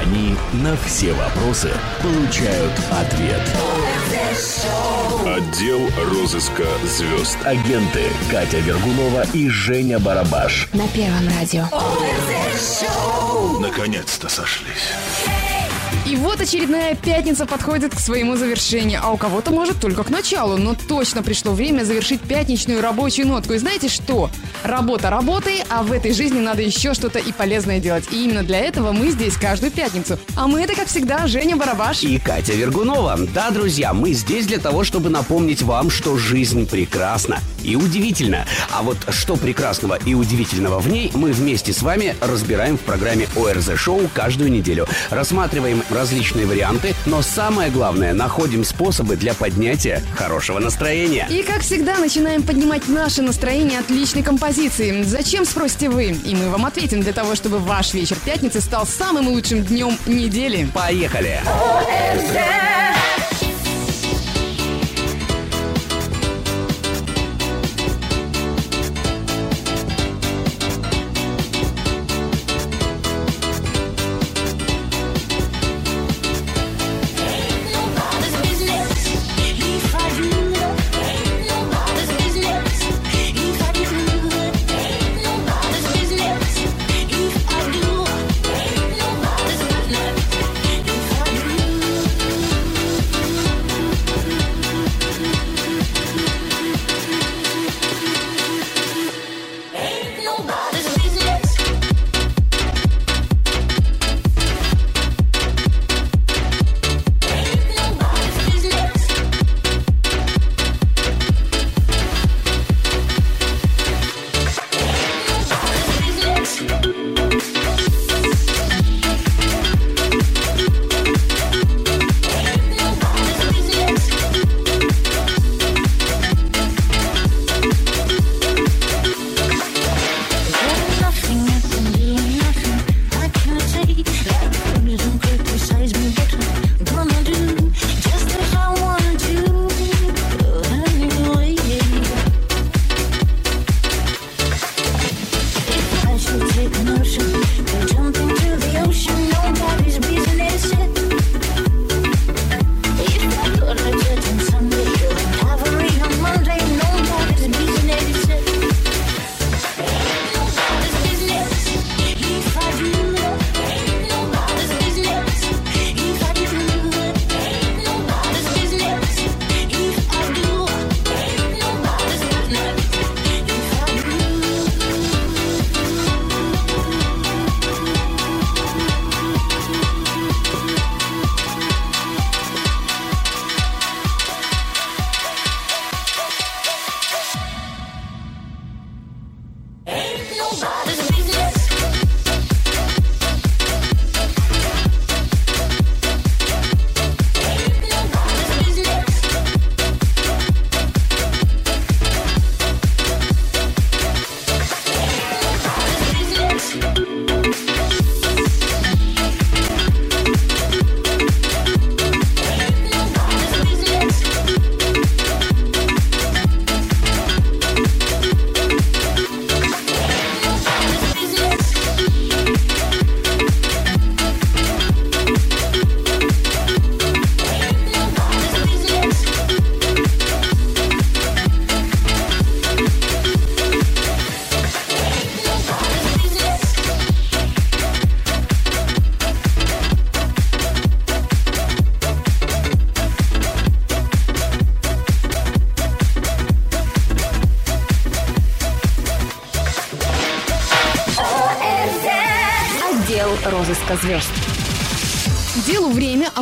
Они на все вопросы получают ответ. Отдел розыска звезд. Агенты Катя Вергунова и Женя Барабаш. На Первом радио. Наконец-то сошлись. И вот очередная пятница подходит к своему завершению, а у кого-то может только к началу, но точно пришло время завершить пятничную рабочую нотку. И знаете что? Работа работой, а в этой жизни надо еще что-то и полезное делать. И именно для этого мы здесь каждую пятницу. А мы это, как всегда, Женя Барабаш. И Катя Вергунова. Да, друзья, мы здесь для того, чтобы напомнить вам, что жизнь прекрасна и удивительна. А вот что прекрасного и удивительного в ней, мы вместе с вами разбираем в программе ОРЗ Шоу каждую неделю. Рассматриваем различные варианты, но самое главное, находим способы для поднятия хорошего настроения. И, как всегда, начинаем поднимать наше настроение отличной композиции. Зачем, спросите вы? И мы вам ответим для того, чтобы ваш вечер пятницы стал самым лучшим днем недели. Поехали! nobody's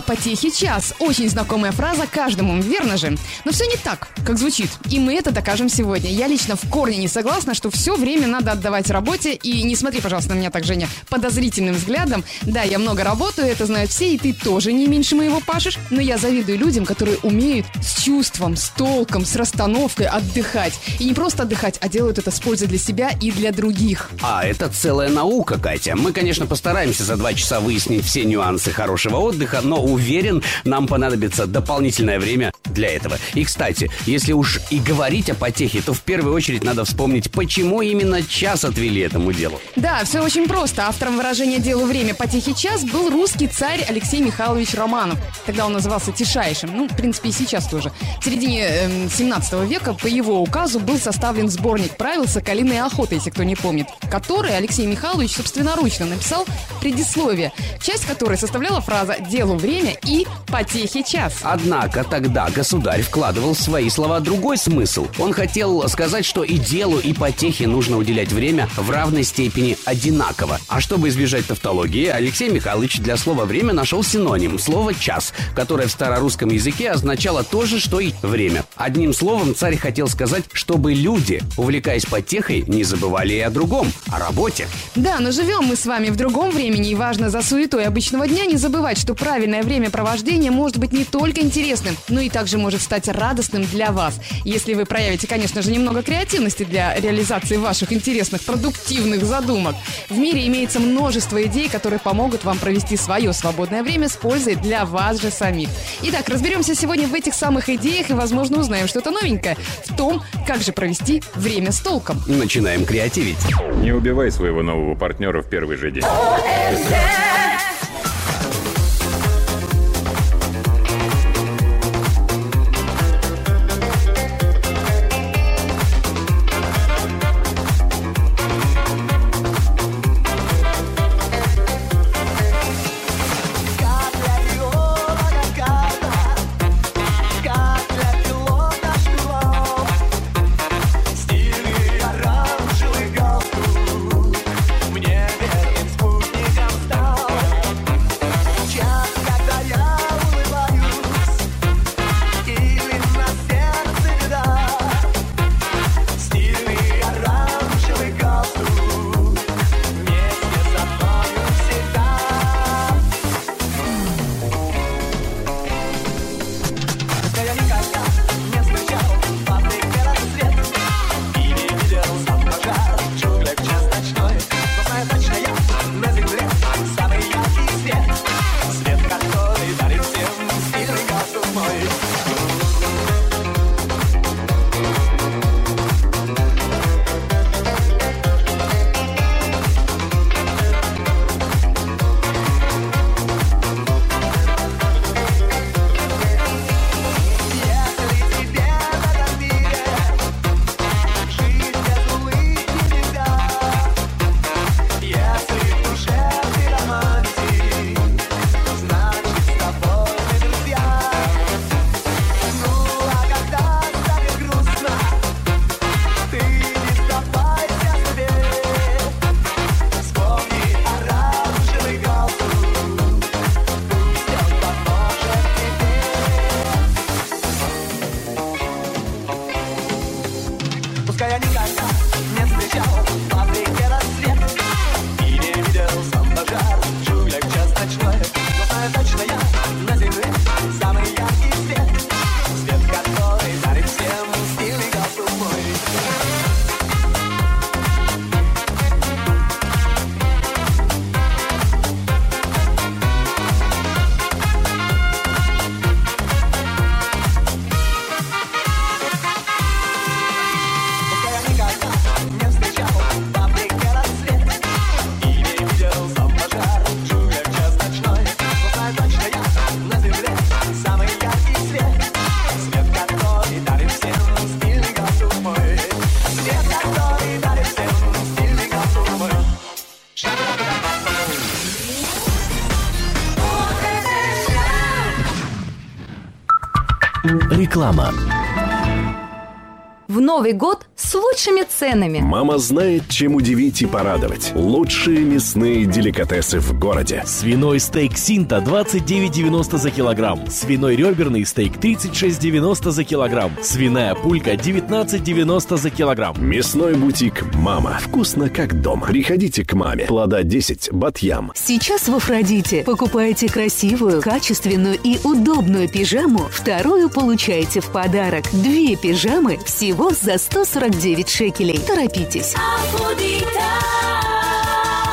потехе час. Очень знакомая фраза каждому, верно же? Но все не так, как звучит. И мы это докажем сегодня. Я лично в корне не согласна, что все время надо отдавать работе. И не смотри, пожалуйста, на меня так, Женя, подозрительным взглядом. Да, я много работаю, это знают все, и ты тоже не меньше моего пашешь. Но я завидую людям, которые умеют с чувством, с толком, с расстановкой отдыхать. И не просто отдыхать, а делают это с пользой для себя и для других. А это целая наука, Катя. Мы, конечно, постараемся за два часа выяснить все нюансы хорошего отдыха, но уверен, нам понадобится дополнительное время для этого. И, кстати, если уж и говорить о потехе, то в первую очередь надо вспомнить, почему именно час отвели этому делу. Да, все очень просто. Автором выражения «делу время по тихий час» был русский царь Алексей Михайлович Романов. Тогда он назывался Тишайшим. Ну, в принципе, и сейчас тоже. В середине эм, 17 века по его указу был составлен сборник правил «Соколиной охоты», если кто не помнит, который Алексей Михайлович собственноручно написал предисловие, часть которой составляла фраза «делу время» и «потехи час». Однако тогда государь вкладывал в свои слова другой смысл. Он хотел сказать, что и делу, и потехе нужно уделять время в равной степени одинаково. А чтобы избежать тавтологии, Алексей Михайлович для слова «время» нашел синоним – слово «час», которое в старорусском языке означало то же, что и «время». Одним словом, царь хотел сказать, чтобы люди, увлекаясь потехой, не забывали и о другом – о работе. Да, но живем мы с вами в другом времени, и важно за суетой обычного дня не забывать, что правильное времяпровождение может быть не только интересным, но и также может стать радостным для вас. Если вы проявите, конечно же, немного креативности для реализации ваших интересных, продуктивных задумок. В мире имеется множество идей, которые помогут вам провести свое свободное время с пользой для вас же самих. Итак, разберемся сегодня в этих самых идеях и, возможно, узнаем что-то новенькое в том, как же провести время с толком. Начинаем креативить. Не убивай своего нового партнера в первый же день. Новый год с лучшими ценами. Мама знает, чем удивить и порадовать. Лучшие мясные деликатесы в городе. Свиной стейк Синта 29,90 за килограмм. Свиной реберный стейк 36,90 за килограмм. Свиная пулька 19,90 за килограмм. Мясной бутик «Мама». Вкусно, как дома. Приходите к маме. Плода 10, Батьям. Сейчас в Афродите покупаете красивую, качественную и удобную пижаму, вторую получаете в подарок. Две пижамы всего за 149 шекелей. Торопитесь.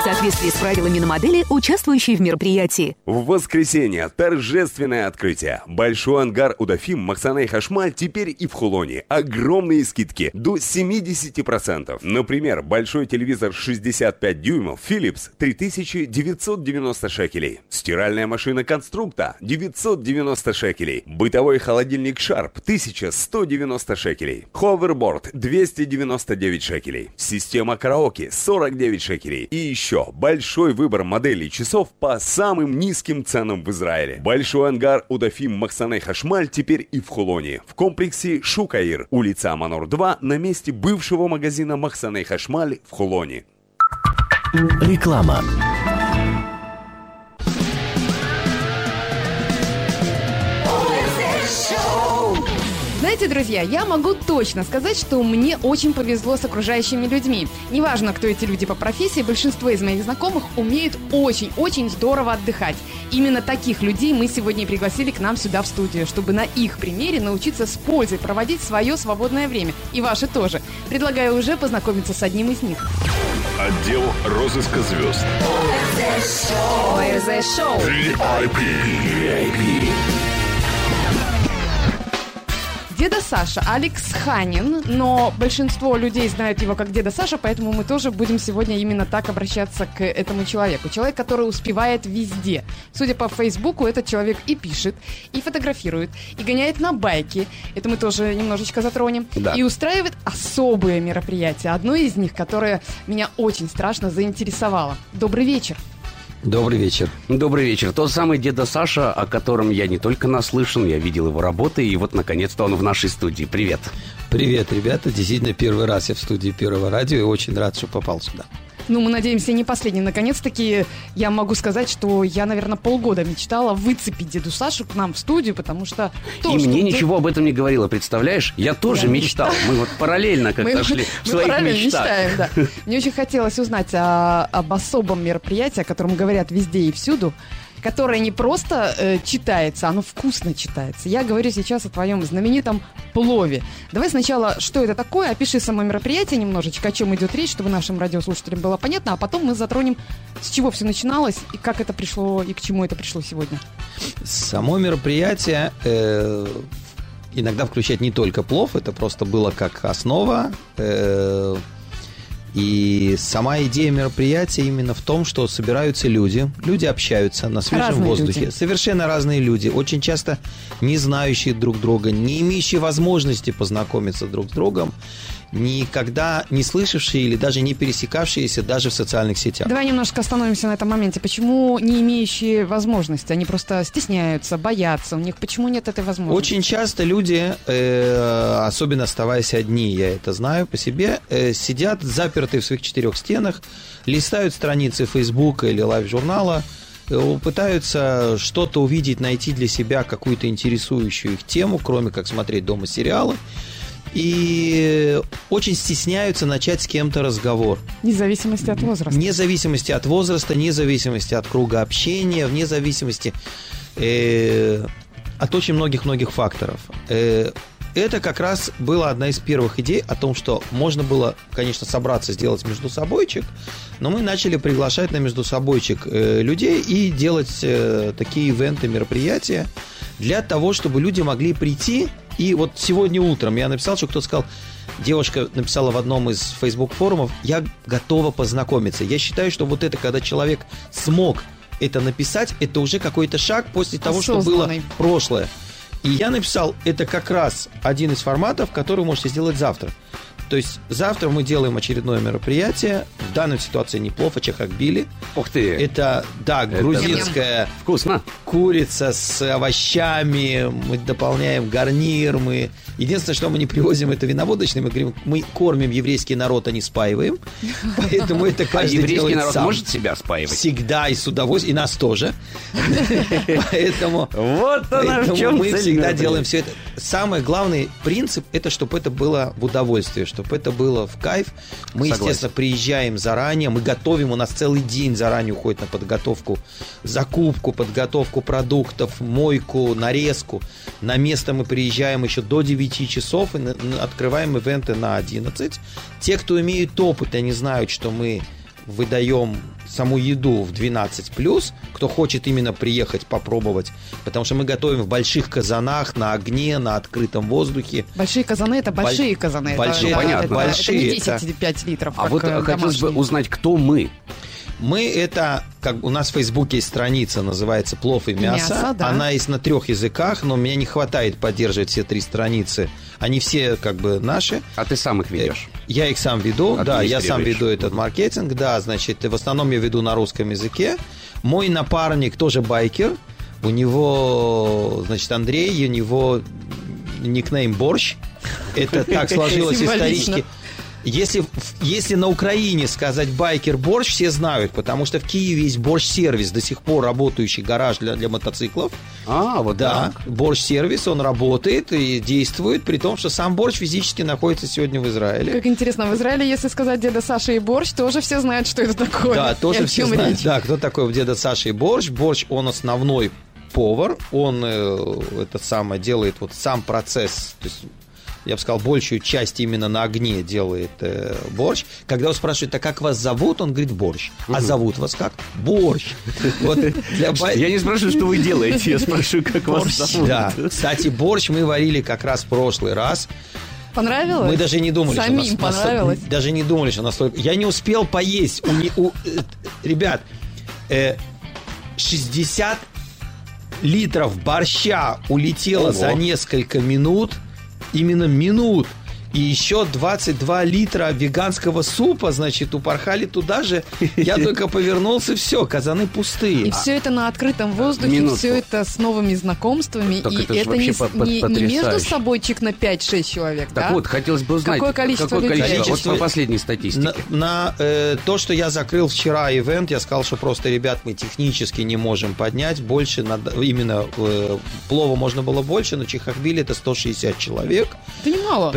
Соответствии с правилами на модели, участвующей в мероприятии. В воскресенье торжественное открытие. Большой ангар Удафим Максанай Хашмаль теперь и в Хулоне. Огромные скидки до 70%. Например, большой телевизор 65 дюймов Philips 3990 шекелей. Стиральная машина Конструкта 990 шекелей. Бытовой холодильник Sharp 1190 шекелей. Ховерборд 299 шекелей. Система караоке 49 шекелей. И еще большой выбор моделей часов по самым низким ценам в Израиле. Большой ангар Удафим Махсаней Хашмаль теперь и в Хулоне. В комплексе Шукаир, улица Аманор 2 на месте бывшего магазина Махсаней Хашмаль в Хулоне. Реклама. Знаете, друзья, я могу точно сказать, что мне очень повезло с окружающими людьми. Неважно, кто эти люди по профессии, большинство из моих знакомых умеют очень-очень здорово отдыхать. Именно таких людей мы сегодня и пригласили к нам сюда в студию, чтобы на их примере научиться с пользой проводить свое свободное время. И ваше тоже. Предлагаю уже познакомиться с одним из них. Отдел розыска звезд. ОРЗ Шоу. Деда Саша, Алекс Ханин, но большинство людей знают его как Деда Саша, поэтому мы тоже будем сегодня именно так обращаться к этому человеку. Человек, который успевает везде. Судя по Фейсбуку, этот человек и пишет, и фотографирует, и гоняет на байке. Это мы тоже немножечко затронем. Да. И устраивает особые мероприятия. Одно из них, которое меня очень страшно заинтересовало. Добрый вечер. Добрый вечер. Добрый вечер. Тот самый деда Саша, о котором я не только наслышан, я видел его работы, и вот, наконец-то, он в нашей студии. Привет. Привет, ребята. Действительно, первый раз я в студии Первого радио и очень рад, что попал сюда. Ну, мы надеемся, не последний. Наконец-таки я могу сказать, что я, наверное, полгода мечтала выцепить деду Сашу к нам в студию, потому что... То, и что мне дед- ничего об этом не говорила, представляешь? Я тоже Я мечтал. Мы вот параллельно как-то шли в мы своих параллельно мечтах. мечтаем, да. Мне очень хотелось узнать о- об особом мероприятии, о котором говорят везде и всюду, которое не просто э, читается, оно вкусно читается. Я говорю сейчас о твоем знаменитом плове. Давай сначала, что это такое, опиши само мероприятие немножечко, о чем идет речь, чтобы нашим радиослушателям было понятно, а потом мы затронем, с чего все начиналось и как это пришло, и к чему это пришло сегодня. Само мероприятие э, иногда включает не только плов, это просто было как основа. э, и сама идея мероприятия именно в том, что собираются люди, люди общаются на свежем Разные воздухе, люди. совершенно разные люди, очень часто не знающие друг друга, не имеющие возможности познакомиться друг с другом, никогда не слышавшие или даже не пересекавшиеся даже в социальных сетях. Давай немножко остановимся на этом моменте. Почему не имеющие возможности? Они просто стесняются, боятся. У них почему нет этой возможности? Очень часто люди, э, особенно оставаясь одни, я это знаю по себе, э, сидят запертые в своих четырех стенах, листают страницы Фейсбука или лайв-журнала, э, пытаются что-то увидеть, найти для себя какую-то интересующую их тему, кроме как смотреть дома сериалы, и очень стесняются начать с кем-то разговор. Вне зависимости от возраста. Вне зависимости от возраста, вне зависимости от круга общения, вне зависимости э, от очень многих-многих факторов. Э, это как раз была одна из первых идей о том, что можно было, конечно, собраться, сделать между собойчик, но мы начали приглашать на между собойчик э, людей и делать э, такие ивенты, мероприятия для того, чтобы люди могли прийти. И вот сегодня утром я написал, что кто-то сказал, девушка написала в одном из Facebook форумов, я готова познакомиться. Я считаю, что вот это, когда человек смог это написать, это уже какой-то шаг после того, что было прошлое. И я написал, это как раз один из форматов, который вы можете сделать завтра. То есть завтра мы делаем очередное мероприятие. В данной ситуации не плов, а чехакбили. Ух ты. Это, да, Это грузинская Вкусно. курица с овощами. Мы дополняем гарнир. Мы... Единственное, что мы не привозим, это виноводочный. Мы говорим, мы кормим еврейский народ, а не спаиваем. Поэтому это А каждый еврейский делает народ сам. может себя спаивать? Всегда и с удовольствием, и нас тоже. Поэтому, мы всегда делаем все это. Самый главный принцип это чтобы это было в удовольствие, чтобы это было в кайф. Мы, естественно, приезжаем заранее, мы готовим, у нас целый день заранее уходит на подготовку, закупку, подготовку продуктов, мойку, нарезку. На место мы приезжаем еще до 9 часов и открываем ивенты на 11. Те, кто имеют опыт, они знают, что мы выдаем саму еду в 12+, кто хочет именно приехать попробовать, потому что мы готовим в больших казанах, на огне, на открытом воздухе. Большие казаны это большие Баль- казаны. это- большие, да, понятно. это- большие, Это не 10 или 5 литров. А вот э, э, хотелось бы домашние. узнать, кто мы. Мы это, как у нас в Фейсбуке есть страница, называется «Плов и мясо». Мясо, да. Она есть на трех языках, но мне не хватает поддерживать все три страницы. Они все как бы наши. А ты сам их ведешь. Я их сам веду, да, я сам веду этот маркетинг, да, значит, в основном я веду на русском языке. Мой напарник тоже байкер, у него, значит, Андрей, у него никнейм Борщ. Это так сложилось исторически. Если, если на Украине сказать байкер борщ, все знают, потому что в Киеве есть борщ-сервис, до сих пор работающий гараж для, для мотоциклов. А, вот Да, так. борщ-сервис, он работает и действует, при том, что сам борщ физически находится сегодня в Израиле. Как интересно, в Израиле, если сказать деда Саша и борщ, тоже все знают, что это такое. Да, тоже все знают. речь. Да, кто такой деда Саша и борщ. Борщ, он основной повар, он э, это самое делает вот сам процесс, то есть я бы сказал, большую часть именно на огне делает э, борщ. Когда его спрашивают, а как вас зовут, он говорит борщ. А зовут вас как? Борщ. Вот для Я не спрашиваю, что вы делаете, я спрашиваю, как вас зовут. Да, кстати, борщ мы варили как раз в прошлый раз. Понравилось? Мы даже не думали, Самим что нас- нас- понравилось? даже не думали, что настолько. Я не успел поесть. У не- у- э, ребят, э, 60 литров борща улетело Ого. за несколько минут. Именно минут. И еще 22 литра веганского супа, значит, упорхали туда же. Я только повернулся, все, казаны пустые. И все это на открытом воздухе, Минутку. все это с новыми знакомствами. Так и это не, не- не между потрясающе. собойчик на 5-6 человек, Так да? вот, хотелось бы узнать, Какое количество какое людей? количество, вот по последней статистике. На, на, э, то, что я закрыл вчера ивент, я сказал, что просто, ребят, мы технически не можем поднять. Больше надо, именно э, плова можно было больше, но Чехахбили это 160 человек. Это немало.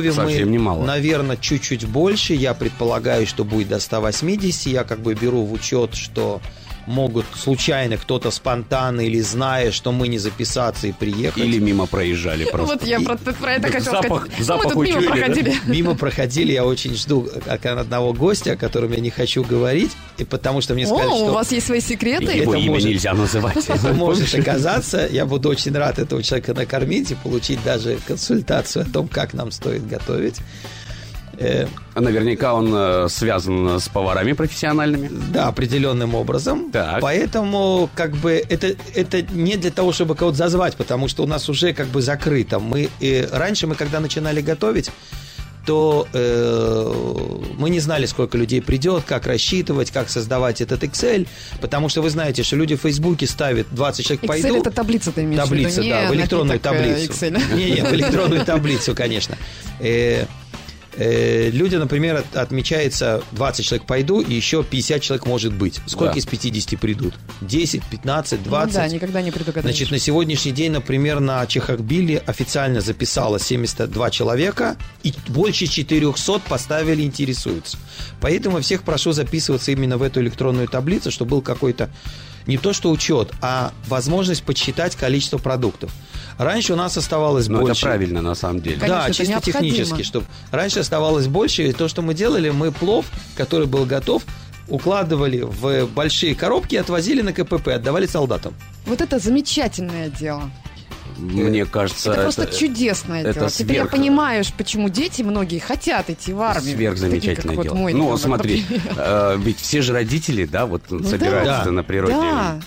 Приготовим Совсем мы, немало. наверное, чуть-чуть больше. Я предполагаю, что будет до 180. Я как бы беру в учет, что могут случайно кто-то спонтанно или зная, что мы не записаться и приехать. Или мимо проезжали просто. Вот я про, про это хотела Запах- сказать. Ну, запах мы тут мимо проходили. Мимо проходили, я очень жду как одного гостя, о котором я не хочу говорить, и потому что мне сказали, что у вас есть свои секреты? Его это имя может- нельзя называть. это может оказаться. Я буду очень рад этого человека накормить и получить даже консультацию о том, как нам стоит готовить. Э, Наверняка он э, связан с поварами профессиональными. Да, определенным образом. Так. Поэтому, как бы, это, это не для того, чтобы кого-то зазвать, потому что у нас уже как бы закрыто. Мы, э, раньше мы, когда начинали готовить, то э, мы не знали, сколько людей придет, как рассчитывать, как создавать этот Excel, потому что вы знаете, что люди в Фейсбуке ставят 20 человек Excel пойду. это таблица ты имеешь Таблица, в виду, да, в электронную э, таблицу. Excel. Не, не, в электронную таблицу, конечно. Э, Люди, например, от- отмечается 20 человек пойду, и еще 50 человек может быть. Сколько Да. из 50 придут? 10, 15, 20? Ну да, никогда не предугадаешь. Значит, на сегодняшний день, например, на Чехахбиле официально записалось 72 человека, и больше 400 поставили интересуются. Поэтому всех прошу записываться именно в эту электронную таблицу, чтобы был какой-то не то что учет, а возможность подсчитать количество продуктов. Раньше у нас оставалось Но это больше. правильно на самом деле. Конечно, да, это чисто необходимо. технически, чтобы раньше оставалось больше, и то, что мы делали, мы плов, который был готов, укладывали в большие коробки, отвозили на КПП, отдавали солдатам. Вот это замечательное дело. Мне кажется, Это, просто чудесное это дело. Теперь я сверх- понимаю, почему дети многие хотят идти в армию. Сверхзамечательное Такие, дело. Вот мой ну, ребенок, смотри, например. э, ведь все же родители, да, вот Ну собираются да, на природе. Да.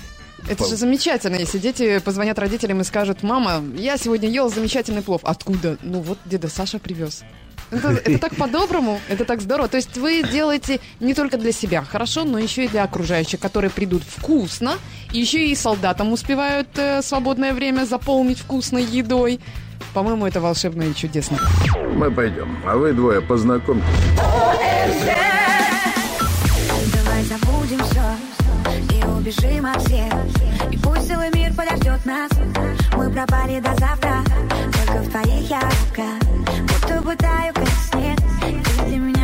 Это же замечательно, если дети позвонят родителям и скажут, мама, я сегодня ел замечательный плов. Откуда? Ну вот деда Саша привез. Это, это так по-доброму, это так здорово. То есть вы делаете не только для себя хорошо, но еще и для окружающих, которые придут вкусно, и еще и солдатам успевают э, свободное время заполнить вкусной едой. По-моему, это волшебно и чудесно. Мы пойдем, а вы двое познакомьтесь. Давай забудем все и убежим от всех И пусть целый мир подождет нас Мы пропали до завтра Только в твоих я руках Будто бы таю, как Ты для меня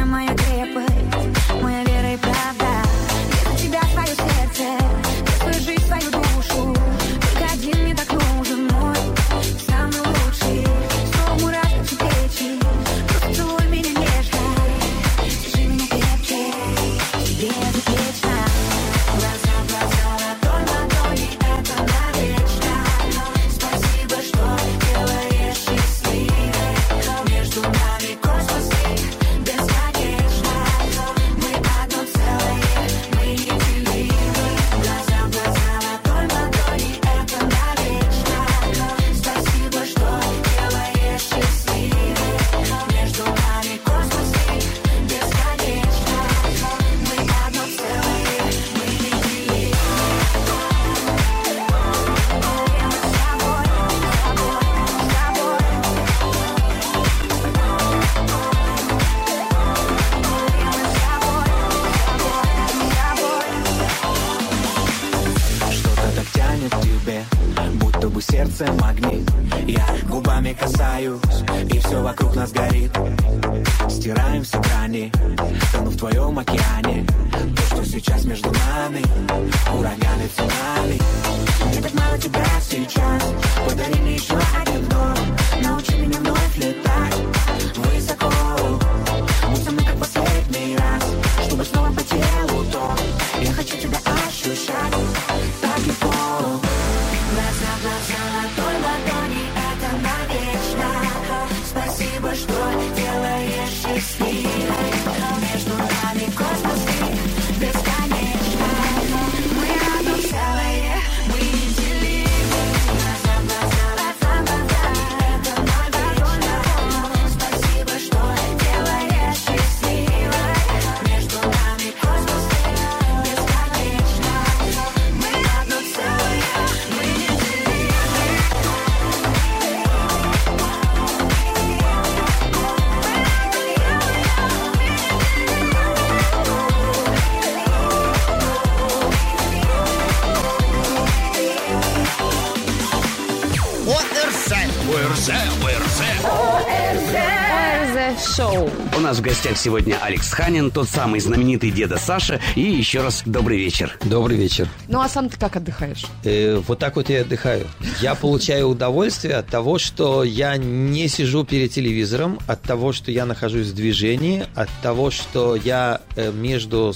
гостях сегодня Алекс Ханин, тот самый знаменитый деда Саша. И еще раз добрый вечер. Добрый вечер. Ну а сам ты как отдыхаешь? Э, вот так вот я отдыхаю. Я получаю удовольствие от того, что я не сижу перед телевизором, от того, что я нахожусь в движении, от того, что я э, между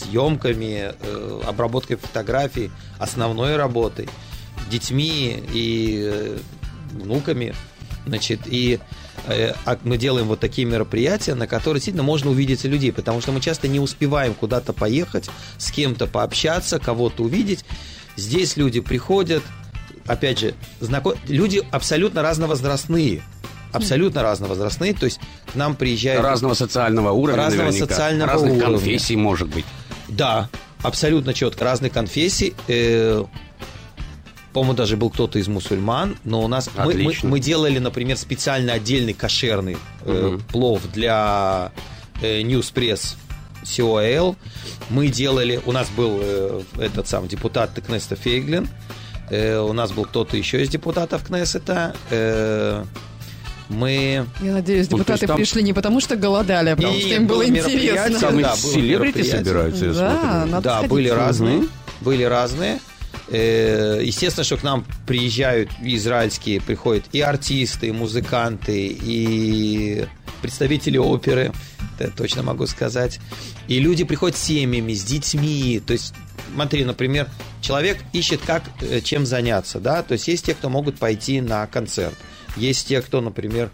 съемками, э, обработкой фотографий, основной работой, детьми и э, внуками, значит, и мы делаем вот такие мероприятия, на которые действительно можно увидеть людей, потому что мы часто не успеваем куда-то поехать, с кем-то пообщаться, кого-то увидеть. Здесь люди приходят, опять же, знаком... люди абсолютно разновозрастные. Абсолютно разновозрастные, то есть к нам приезжают... Разного социального уровня Разного наверняка. социального Разных уровня. конфессий, может быть. Да, абсолютно четко. Разных конфессий. Э, по-моему, даже был кто-то из мусульман, но у нас мы, мы, мы делали, например, специально отдельный кошерный э, Мгм. плов для э, Newspress COL. Мы делали, у нас был э, этот сам депутат Кнессета Фейглин, э, у нас был кто-то еще из депутатов Кнессета. э, мы Я надеюсь, Ну, депутаты есть там- пришли не потому, что голодали, а потому Не, что им было интересно. Там и да, было селебрити собираются, я Да, смотрю. надо да, сходить. были разные, были разные. Э, Естественно, что к нам приезжают израильские, приходят и артисты, и музыканты, и представители оперы, это точно могу сказать. И люди приходят с семьями, с детьми. То есть, смотри, например, человек ищет, как, э, чем заняться, да, то есть есть те, кто могут пойти на концерт, есть те, кто, например,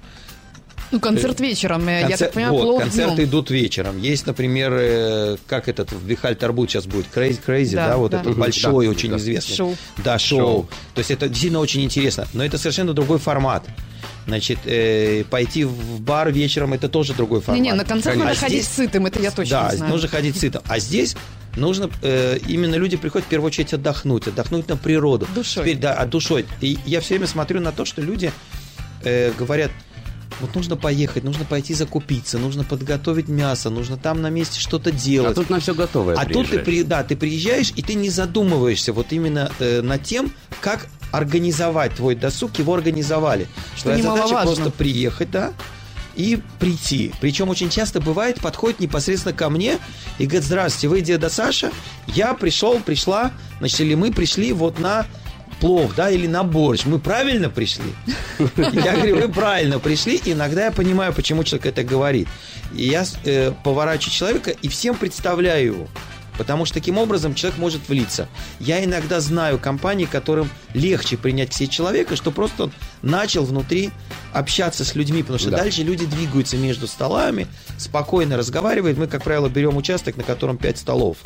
Ну, концерт вечером, э, я так понимаю, вот, плов концерты днем. идут вечером. Есть, например, э, как этот в Бихаль Тарбут сейчас будет, Crazy, Crazy Да, да, вот да. этот Мгм. большой, Да, очень да. известный. Шоу. Да, шоу. Шоу. То есть это действительно очень интересно. Но это совершенно другой формат. Значит, э, пойти в бар вечером это тоже другой формат. Не-не, на концерт надо А ходить здесь- сытым, это я точно да, знаю. нужно ходить сытым. А здесь нужно э, именно люди приходят в первую очередь отдохнуть, отдохнуть на природу. Душой. Теперь, да, от душой. И я все время смотрю на то, что люди э, говорят, вот нужно поехать, нужно пойти закупиться, нужно подготовить мясо, нужно там на месте что-то делать. А тут на все готовое А тут ты, приезжаешь. при, да, ты приезжаешь, и ты не задумываешься вот именно э, над тем, как организовать твой досуг, его организовали. Что Твоя задача просто приехать, да, и прийти. Причем очень часто бывает, подходит непосредственно ко мне и говорит, здравствуйте, вы деда Саша, я пришел, пришла, значит, или мы пришли вот на плов, да, или на борщ. Мы правильно пришли? Я говорю, вы правильно пришли. Иногда я понимаю, почему человек это говорит. И я э, поворачиваю человека и всем представляю его. Потому что таким образом человек может влиться. Я иногда знаю компании, которым легче принять к себе человека, что просто он начал внутри общаться с людьми, потому что Да. дальше люди двигаются между столами, спокойно разговаривают. Мы, как правило, берем участок, на котором 5 столов.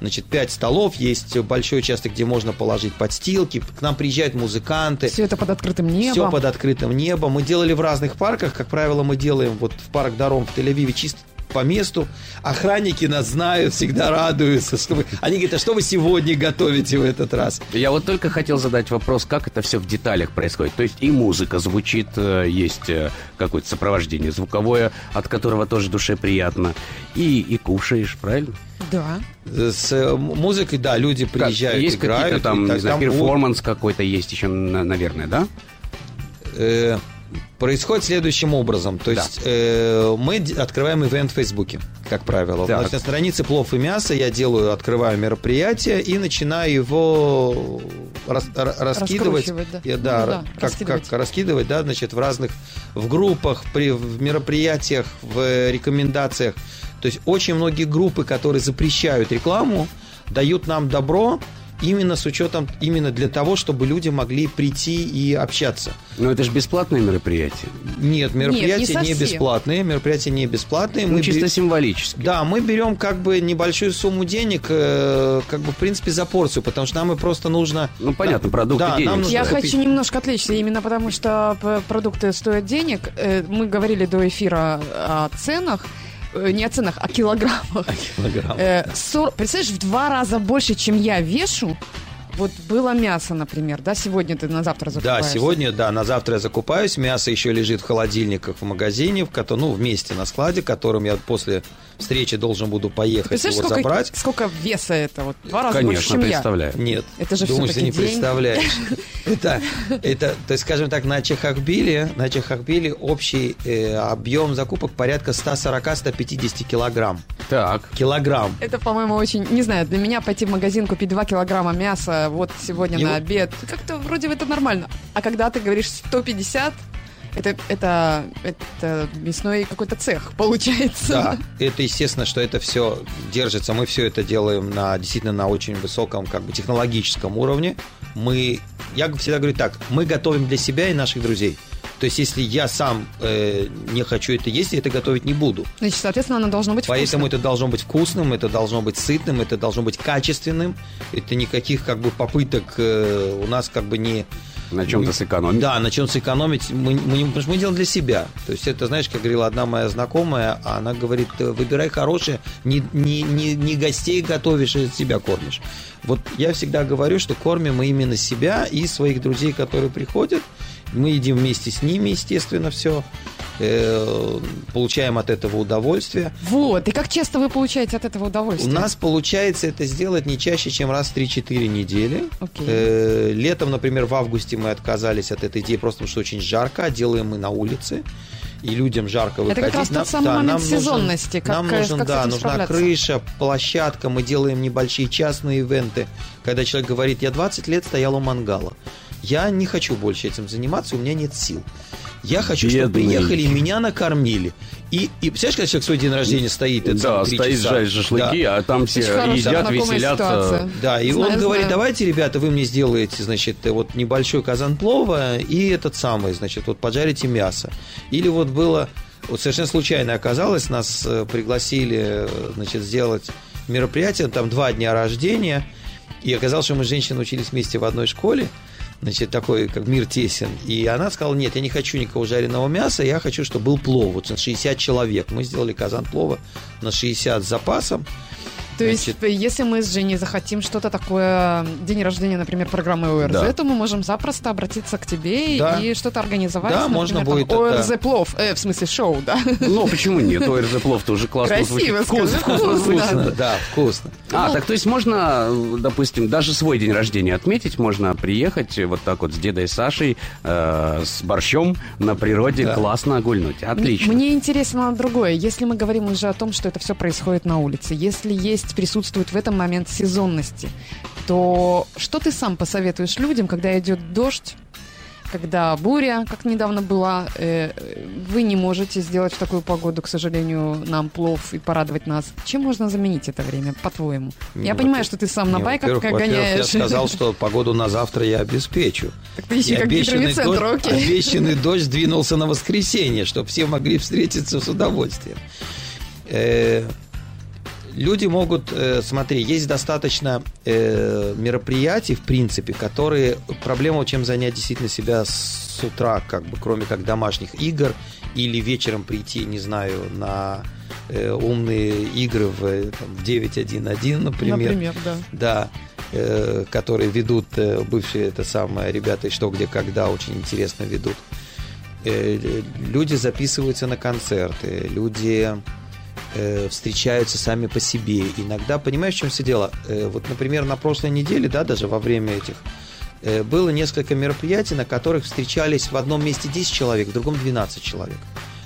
Значит, 5 столов, есть большой участок, где можно положить подстилки. К нам приезжают музыканты. Все это под открытым небом. Все под открытым небом. Мы делали в разных парках. Как правило, мы делаем вот в парк Даром в Тель-Авиве чисто по месту. Охранники нас знают, всегда радуются. Что вы... Они говорят, а что вы сегодня готовите в этот раз? Я вот только хотел задать вопрос, как это все в деталях происходит. То есть и музыка звучит, э, есть э, какое-то сопровождение звуковое, от которого тоже душе приятно. И, и кушаешь, правильно? Да. С э, музыкой, да, люди Как, приезжают, есть играют. какие-то там, так не знаю, там перформанс какой-то есть еще, на- наверное, да? Э, происходит следующим образом. То Да. есть э, мы открываем ивент в Фейсбуке, как правило. Так. Значит, на странице «Плов и мясо» я делаю, открываю мероприятие и начинаю его рас- ра- раскидывать. Да. Я- да, Ну да, как, раскидывать. как раскидывать, да, значит, в разных, в группах, при, в мероприятиях, в рекомендациях. То есть очень многие группы, которые запрещают рекламу, дают нам добро именно с учетом, именно для того, чтобы люди могли прийти и общаться. Но это же бесплатное мероприятие. Нет, мероприятия Нет, не не, бесплатные, мероприятия не бесплатные. Ну, чисто бе- символически. Да, мы берем как бы небольшую сумму денег, э, как бы в принципе за порцию, потому что нам и просто нужно. Ну, понятно, продукты да, денег нам нужно Я купить- хочу немножко отвлечься, именно потому что п- продукты стоят денег. Э, Мы говорили до эфира о ценах, не о ценах, о килограммах. килограмм. Э, сор- Представляешь, в два раза больше, чем я вешу, вот было мясо, например, да, сегодня ты на завтра Да, закупаешься. сегодня, да, на завтра я закупаюсь. Мясо еще лежит в холодильниках в магазине, в котором, ну, вместе на складе, которым я после встречи должен буду поехать его сколько, забрать. сколько веса это? Вот два раза больше, Конечно, чем я. представляю. Нет. Это же Думаешь, ты не деньги. представляешь. Это, это, то есть, скажем так, на Чехахбиле, на Чехахбиле общий э, объем закупок порядка 140-150 килограмм. Так. Килограмм. Это, по-моему, очень... Не знаю, для меня пойти в магазин, купить 2 килограмма мяса вот сегодня Его- на обед, как-то вроде это нормально. А когда ты говоришь 150, это, это, это мясной какой-то цех, получается. Да, это естественно, что это все держится. Мы все это делаем на действительно на очень высоком, как бы технологическом уровне. Мы, я всегда говорю так, мы готовим для себя и наших друзей. То есть, если я сам э, не хочу это есть, я это готовить не буду. Значит, соответственно, оно должно быть Поэтому вкусным. это должно быть вкусным, это должно быть сытным, это должно быть качественным. Это никаких как бы попыток э, у нас как бы не На чем-то сэкономить. да, на чем сэкономить, мы, мы, потому что мы делаем для себя. То есть это, знаешь, как говорила одна моя знакомая, она говорит, «Э, выбирай хорошее, не, не, не, не гостей готовишь, а себя кормишь. Вот я всегда говорю, что кормим мы именно себя и своих друзей, которые приходят. Мы едим вместе с ними, естественно, все. получаем от этого удовольствие. Вот, и как часто вы получаете от этого У удовольствие? нас получается это сделать не чаще, чем раз в 3-4 недели. Окей. Э, Летом, например, в августе мы отказались от этой идеи, просто потому что очень жарко, а делаем мы на улице. И людям жарко Это выходить. как раз тот Нам- самый да, момент нам нужен- сезонности, как- нам как нужен, с да, нужна крыша, площадка. Мы делаем небольшие частные ивенты, когда человек говорит, я 20 лет стоял у мангала. Я не хочу больше этим заниматься, у меня нет сил. Я хочу, чтобы Бедный. приехали и меня накормили. И, и представляешь, когда человек свой день рождения стоит, это Да, стоит, часа? жарит шашлыки, Да. а там все Очень едят, веселятся. ситуация. Да, и Знаю, он говорит, знаю. давайте, ребята, вы мне сделаете, значит, вот небольшой казан плова и этот самый, значит, вот поджарите мясо. Или вот было, вот совершенно случайно оказалось, нас э, пригласили, э, значит, сделать мероприятие, там два дня рождения, и оказалось, что мы с женщиной учились вместе в одной школе, значит, такой, как мир тесен. И она сказала, нет, я не хочу никакого жареного мяса, я хочу, чтобы был плов. Вот 60 человек. Мы сделали казан плова на 60 с запасом. То есть, Значит, если мы с Женей захотим что-то такое, день рождения, например, программы ОРЗ, Да. то мы можем запросто обратиться к тебе Да. и что-то организовать. Да, например, можно там, будет ОРЗ это- плов, э, в смысле шоу, да? Ну, почему нет? ОРЗ плов тоже классно Красиво звучит. скажи, Вкусно, вкусно. вкусно. Да, вкусно. А, Ну. так то есть можно, допустим, даже свой день рождения отметить, можно приехать вот так вот с дедой Сашей, э, с борщом на природе, Да. классно гульнуть. Отлично. Мне интересно другое. Если мы говорим уже о том, что это все происходит на улице, если есть, присутствует в этом момент сезонности, то что ты сам посоветуешь людям, когда идет дождь, когда буря, как недавно была, э, вы не можете сделать в такую погоду, к сожалению, нам плов и порадовать нас. Чем можно заменить это время, по-твоему? Я Ну, понимаю, что ты сам на Не, байках во-первых, во-первых, гоняешь. я сказал, что погоду на завтра я обеспечу. Так ты ищи И как обещанный дождь, окей. обещанный дождь двинулся на воскресенье, чтобы все могли встретиться с удовольствием. Э, Люди могут, э, смотри, есть достаточно э, мероприятий, в принципе, которые проблема, чем занять действительно себя с утра, как бы, кроме как домашних игр, или вечером прийти, не знаю, на э, умные игры в э, там, 9.1.1, например. Например, да. Да, э, которые ведут э, бывшие, это самое, ребята «Что, где, когда» очень интересно ведут. Э, люди записываются на концерты, люди э, встречаются сами по себе. Иногда, понимаешь, в чем все дело? Э, вот, например, на прошлой неделе, да, даже во время этих, э, было несколько мероприятий, на которых встречались в одном месте 10 человек, в другом 12 человек.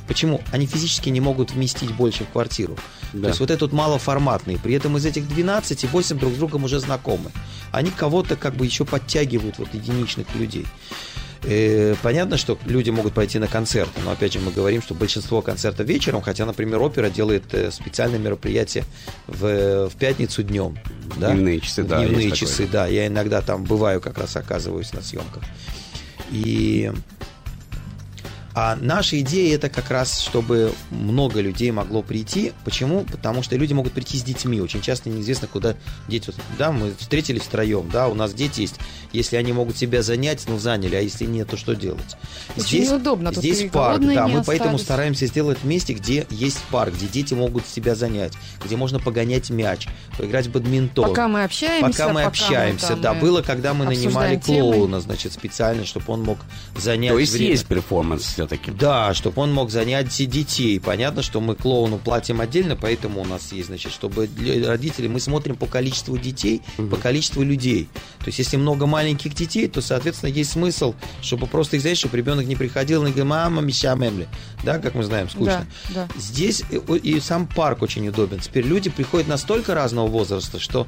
Почему? Они физически не могут вместить больше в квартиру. То есть вот этот вот малоформатный. При этом из этих 12 8 друг с другом уже знакомы. Они кого-то как бы еще подтягивают, вот единичных людей. Э, Понятно, что люди могут пойти на концерты, но опять же мы говорим, что большинство концертов вечером, хотя, например, опера делает э, специальное мероприятие в, в пятницу днем. Да? Дневные часы, да, Дневные часы, такое. да. Я иногда там бываю, как раз оказываюсь на съемках. И а наша идея это как раз, чтобы много людей могло прийти. Почему? Потому что люди могут прийти с детьми. Очень часто неизвестно, куда дети. Да, мы встретились втроем, да, у нас дети есть. Если они могут себя занять, ну заняли, а если нет, то что делать? Очень неудобно, тут Здесь парк, да. Мы поэтому остались. стараемся сделать месте, где есть парк, где дети могут себя занять, где можно погонять мяч, поиграть в бадминтон. Пока мы общаемся, Пока мы пока мы общаемся, там, да. э, Было, когда мы нанимали темы. клоуна, значит, специально, чтобы он мог занять То есть время. есть перформанс все-таки. Да, чтобы он мог занять и детей. Понятно, что мы клоуну платим отдельно, поэтому у нас есть, значит, чтобы для родителей мы смотрим по количеству детей, по количеству людей. То есть, если много маленьких детей, то, соответственно, есть смысл, чтобы просто их знаешь, чтобы ребенок не приходил и говорил, мама, меща, мемли. Да, как мы знаем, скучно. Да, да. Здесь и, и сам парк очень удобен. Теперь люди приходят настолько разного возраста, что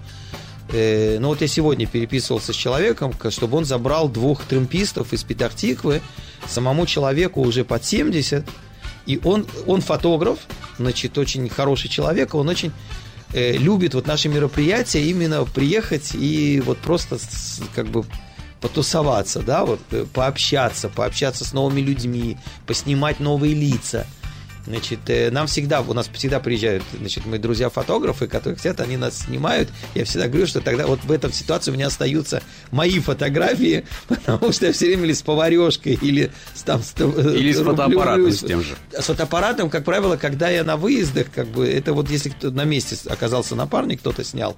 э, ну вот я сегодня переписывался с человеком, чтобы он забрал двух тремпистов из Петахтиквы, самому человеку уже под 70, и он, он фотограф, значит, очень хороший человек, он очень э, любит вот наши мероприятия, именно приехать и вот просто как бы потусоваться, да, вот э, пообщаться, пообщаться с новыми людьми, поснимать новые лица. Значит, э, нам всегда, у нас всегда приезжают, значит, мои друзья-фотографы, которые хотят, они нас снимают. Я всегда говорю, что тогда вот в этом ситуации у меня остаются мои фотографии, потому что я все время или с поварешкой, или с, там, с, Или с рублю- фотоаппаратом с тем же. с фотоаппаратом, как правило, когда я на выездах, как бы, это вот если кто на месте оказался напарник, кто-то снял.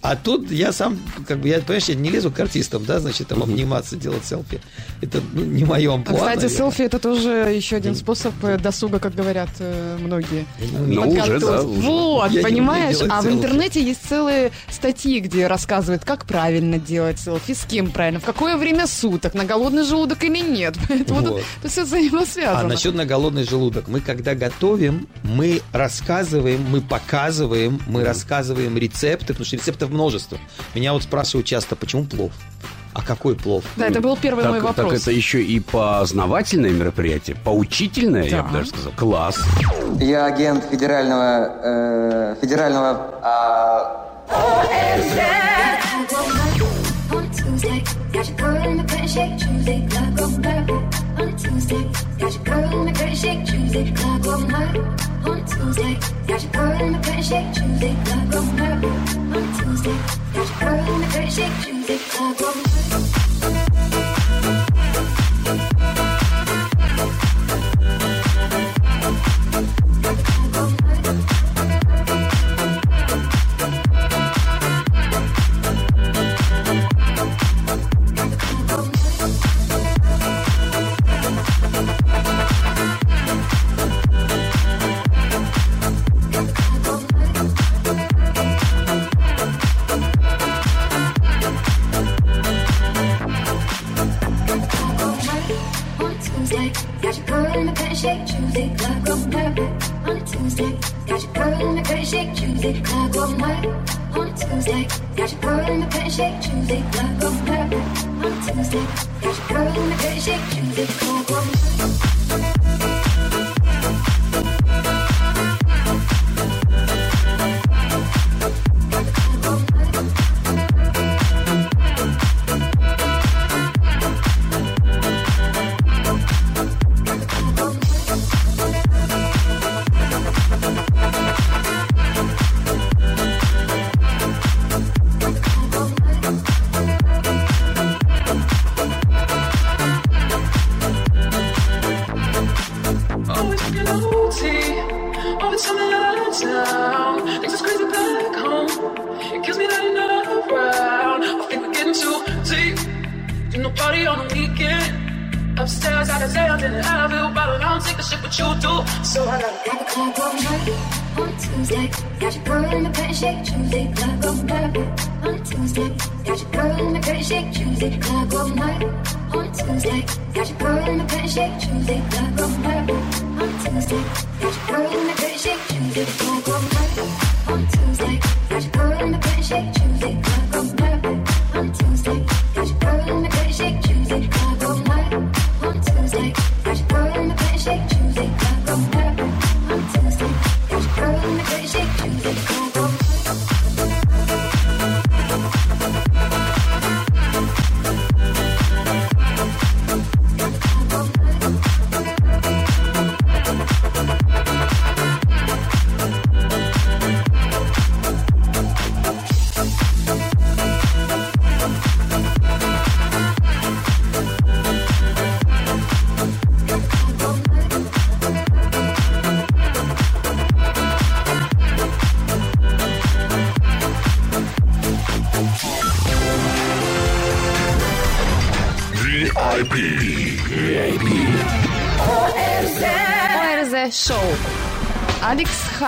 А тут я сам, как бы, я, понимаешь, я не лезу к артистам, да, значит, там обниматься, делать селфи. Это ну, не мое А, амплуа, кстати, наверное. селфи это тоже еще один способ э, досуга, как говорят э, многие. Ну, уже, да, уже. Вот, Я понимаешь? А в селфи. интернете есть целые статьи, где рассказывают, как правильно делать селфи, с кем правильно, в какое время суток, на голодный желудок или нет. Поэтому Вот. тут, тут все взаимосвязано. А насчет на голодный желудок. Мы когда готовим, мы рассказываем, мы показываем, мы рассказываем рецепты, потому что рецептов множество. Меня вот спрашивают часто, почему плов? А какой плов? Да, это был первый так, мой вопрос. Так это еще и познавательное мероприятие, поучительное, я бы даже сказал. Класс. Я агент федерального... э, федерального... а, On Tuesday, got your girl in the pretty shake Tuesday, gotta go marry. On Tuesday, got your girl in the pretty shake Tuesday, gotta go marry. On Tuesday, got your girl in the pretty shake Tuesday, gotta go marry. On a your girl in the shake.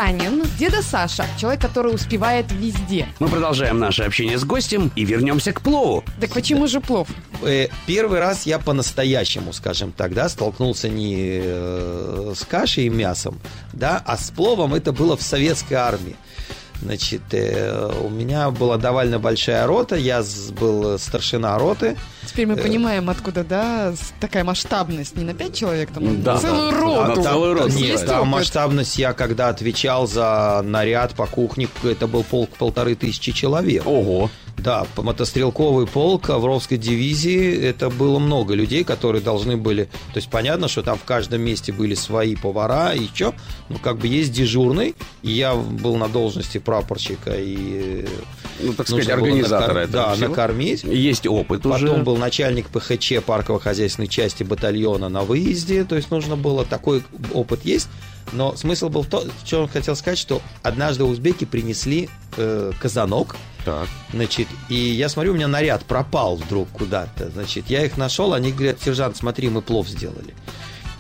Алекс Ханин, деда Саша, человек, который успевает везде. Мы продолжаем наше общение с гостем и вернемся к плову. Так почему же плов? Э, Первый раз я по-настоящему, скажем так, да, столкнулся не э, с кашей и мясом, да, а с пловом это было в советской армии. Значит, э, у меня была довольно большая рота, я был старшина роты. Теперь мы Э, понимаем, откуда, да, такая масштабность. Не на пять человек, там, Да, целую да. роту. Да, То есть Нет, там масштабность я когда отвечал за наряд по кухне, это был полк полторы тысячи человек. Ого. Да, мотострелковый полк Авровской дивизии, это было много людей, которые должны были... То есть понятно, что там в каждом месте были свои повара и что, ну как бы есть дежурный, и я был на должности прапорщика и... Ну, так сказать, организатора накор- этого Да, всего. накормить. Есть опыт Потом уже. был начальник ПХЧ парково-хозяйственной части батальона на выезде, то есть нужно было, такой опыт есть. Но смысл был в том, что он хотел сказать, что однажды узбеки принесли э, казанок, Так. Значит, и я смотрю, у меня наряд пропал вдруг куда-то. Значит, я их нашел, они говорят, сержант, смотри, мы плов сделали.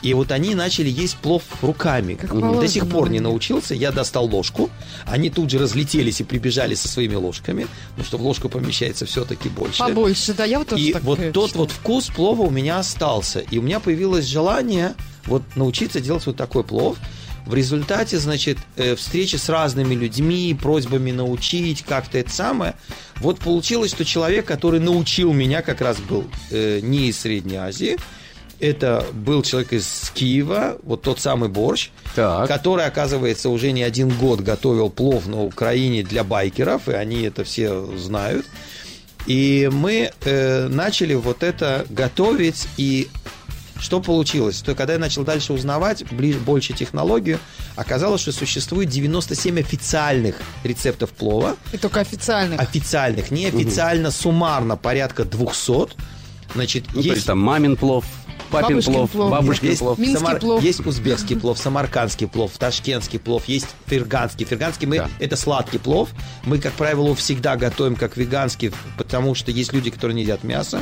И вот они начали есть плов руками. положено, До сих пор не научился. Я достал ложку. Они тут же разлетелись и прибежали со своими ложками. Потому что в ложку помещается все-таки больше. Побольше, да, я вот тоже И так, вот тот читала. вот вкус плова у меня остался. И у меня появилось желание вот научиться делать вот такой плов. В результате, значит, э, встречи с разными людьми, просьбами научить, как-то это самое. Вот получилось, что человек, который научил меня, как раз был э, не из Средней Азии. Это был человек из Киева, вот тот самый борщ, который, оказывается, уже не один год готовил плов на Украине для байкеров, и они это все знают. И мы э, начали вот это готовить, и что получилось? То когда я начал дальше узнавать ближе, больше технологию, оказалось, что существует 97 официальных рецептов плова. И только официальных. Официальных, неофициально, суммарно порядка 200. Значит, Ну, то есть там мамин плов, папин Бабушкин плов, плов. бабушкин есть, плов. Минский плов. есть узбекский плов, самаркандский плов, ташкентский плов, есть ферганский. Ферганский мы это сладкий плов. Мы, как правило, его всегда готовим как веганский, потому что есть люди, которые не едят мясо.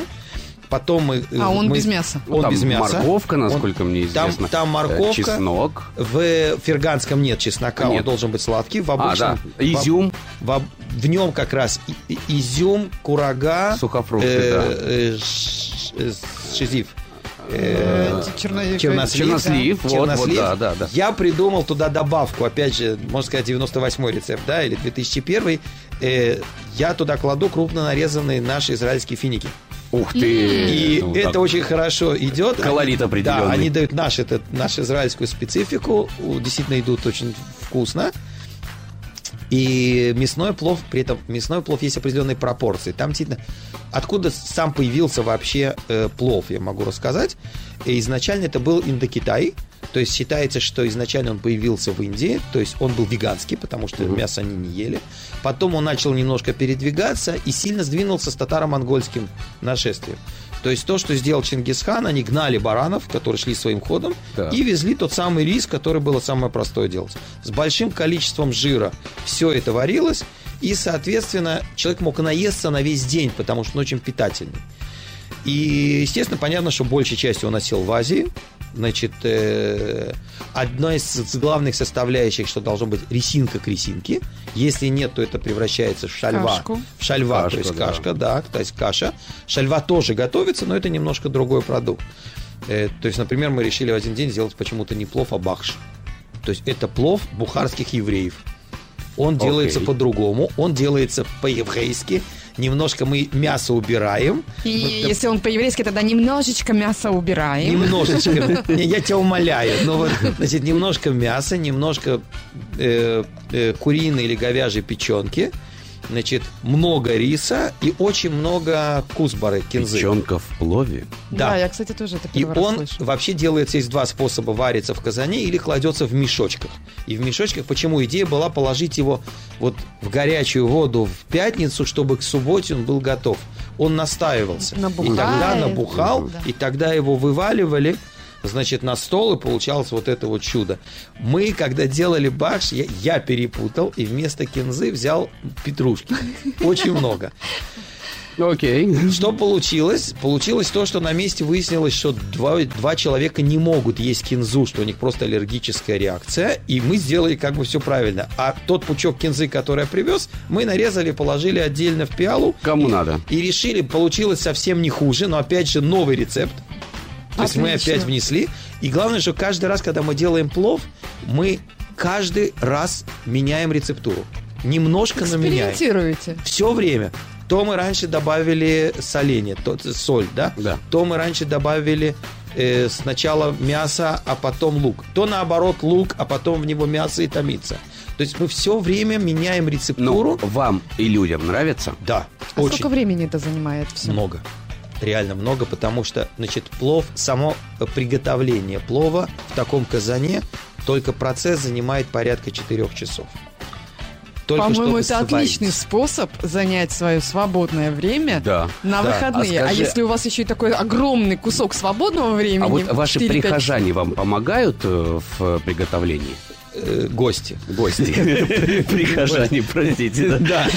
Потом мы... А он мы- без мяса. Он там без мяса. морковка, Он- насколько мне там, известно. там Э, морковка. Чеснок. В ферганском нет чеснока, он Нет. должен быть сладкий. В А, обычном, да. Изюм. В, об- в нем как раз и- и- изюм, курага, Сухофрукты, э, да. э, ш- э, шизив. Э, Чернослив. Чернослив, Чернослив, вот, Чернослив. вот, да, да, да. Я придумал туда добавку, опять же, можно сказать, 98 рецепт, да, или 2001. Э, я туда кладу крупно нарезанные наши израильские финики. Ух ты! И Ну, это так. очень хорошо идет. Колорит Они- определенный. Да, они дают наш, это, нашу израильскую специфику. У- Действительно идут очень вкусно. И мясной плов, при этом мясной плов есть определенные пропорции. Там действительно, откуда сам появился вообще э, плов, я могу рассказать. И изначально это был Индокитай. То есть считается, что изначально он появился в Индии, то есть он был веганский, потому что мясо они не ели. Потом он начал немножко передвигаться и сильно сдвинулся с татаро-монгольским нашествием. То есть то, что сделал Чингисхан, они гнали баранов, которые шли своим ходом, Да. и везли тот самый рис, который было самое простое делать. С большим количеством жира все это варилось, и, соответственно, человек мог наесться на весь день, потому что он очень питательный. И, естественно, понятно, что большей частью он осел в Азии. Значит, э, одна из главных составляющих, что должно быть ресинка к ресинке. Если нет, то это превращается в шальва. Кашку. В шальва, Кашка, то есть да. кашка, да, то есть каша. Шальва тоже готовится, но это немножко другой продукт. Э, то есть, например, мы решили в один день сделать почему-то не плов, а бахш. То есть это плов бухарских евреев. Он делается по-другому, он делается по-еврейски. Немножко мы мясо убираем. И Вот, если он по-еврейски, тогда немножечко мяса убираем. Немножечко. Не, Я тебя умоляю. Ну вот, значит, немножко мяса, немножко э, э, куриной или говяжьей печенки. Значит, много риса и очень много кузбары, кинзы. Печенка в плове? Да, я, кстати, тоже это И он слышу. вообще делается, есть два способа, варится в казане или кладется в мешочках. И в мешочках, почему идея была положить его вот в горячую воду в пятницу, чтобы к субботе он был готов. Он настаивался. И Набухает. тогда набухал, Да. и тогда его вываливали, значит, на стол, и получалось вот это вот чудо. Мы, когда делали бакш, я, я перепутал, и вместо кинзы взял петрушки. Очень много. Окей. Что получилось? Получилось то, что на месте выяснилось, что два, два человека не могут есть кинзу, что у них просто аллергическая реакция, и мы сделали как бы все правильно. А тот пучок кинзы, который я привез, мы нарезали, положили отдельно в пиалу. Кому надо. И решили, получилось совсем не хуже, но опять же новый рецепт. То есть мы опять внесли. И главное, что каждый раз, когда мы делаем плов, мы каждый раз меняем рецептуру. Немножко, но меняем. Экспериментируете. Все время. То мы раньше добавили соленье, то, соль, да? Да. То мы раньше добавили э, сначала мясо, а потом лук. То наоборот лук, а потом в него мясо и томится. То есть мы все время меняем Ну, рецептуру. вам и людям нравится? Да, А очень сколько времени это занимает все? много. Реально много, потому что, значит, плов, само приготовление плова в таком казане, только процесс занимает порядка 4 часов. Только По-моему, это сварить. отличный способ занять свое свободное время Да. на Да. выходные. А А, скажи- если у вас еще и такой огромный кусок свободного времени, А вот ваши 4-5 прихожане вам помогают э, в приготовлении? Э, гости. Гости. Прихожане, простите. Да.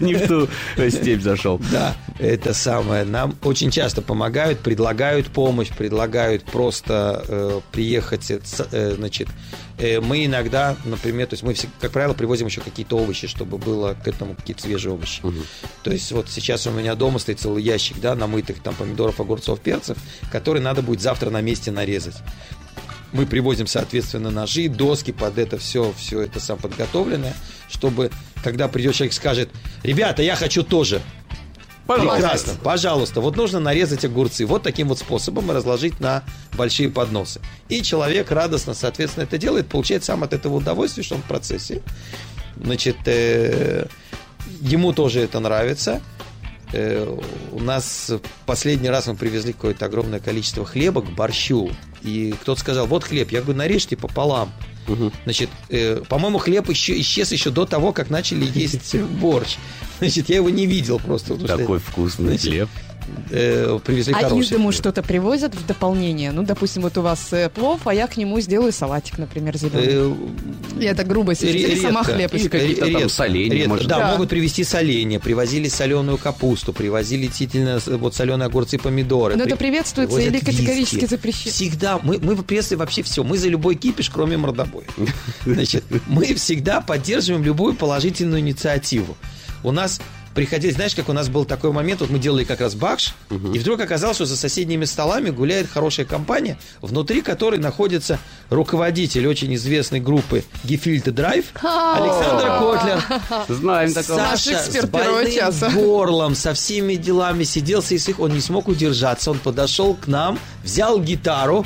Не в ту степь зашел. Да, это самое. Нам очень часто помогают, предлагают помощь, предлагают просто э, приехать, э, значит, мы иногда, например, то есть мы, как правило, привозим еще какие-то овощи, чтобы было к этому какие-то свежие овощи. То есть вот сейчас у меня дома стоит целый ящик, да, намытых там помидоров, огурцов, перцев, которые надо будет завтра на месте нарезать. Мы привозим, соответственно, ножи, доски под это все, все это сам подготовленное, чтобы, когда придет человек скажет, ребята, я хочу тоже. Прекрасно, пожалуйста. Вот нужно нарезать огурцы. Вот таким вот способом и разложить на большие подносы. И человек радостно, соответственно, это делает, получает сам от этого удовольствие, что он в процессе. Значит, э, ему тоже это нравится. Э, у нас последний раз мы привезли какое-то огромное количество хлеба к борщу. И кто-то сказал, вот хлеб. Я говорю, нарежьте пополам. Значит, э, по-моему, хлеб еще, исчез еще до того, как начали есть борщ. Значит, я его не видел просто. Такой вкусный значит, хлеб. Э, привезли А из хороший дому хлеб. что-то привозят в дополнение? Ну, допустим, вот у вас э, плов, а я к нему сделаю салатик, например, зеленый. Э, Я так грубо сейчас. Сама хлеб Или какие-то там Редко, соленья, редко. может Да, быть. могут привезти соленья, привозили соленую капусту, привозили действительно вот соленые огурцы, помидоры. Но это При- приветствуется привозят или категорически виски. запрещено? Всегда. Мы, мы приветствуем вообще все. Мы за любой кипиш, кроме мордобоя. Значит, мы всегда поддерживаем любую положительную инициативу. У нас приходили, знаешь, как у нас был такой момент, вот мы делали как раз бакш, и вдруг оказалось, что за соседними столами гуляет хорошая компания, внутри которой находится руководитель очень известной группы Gefilte Drive, Александр Котлер. Знаем такого. Саша с больным часа. горлом, со всеми делами сиделся и он не смог удержаться, он подошел к нам, взял гитару,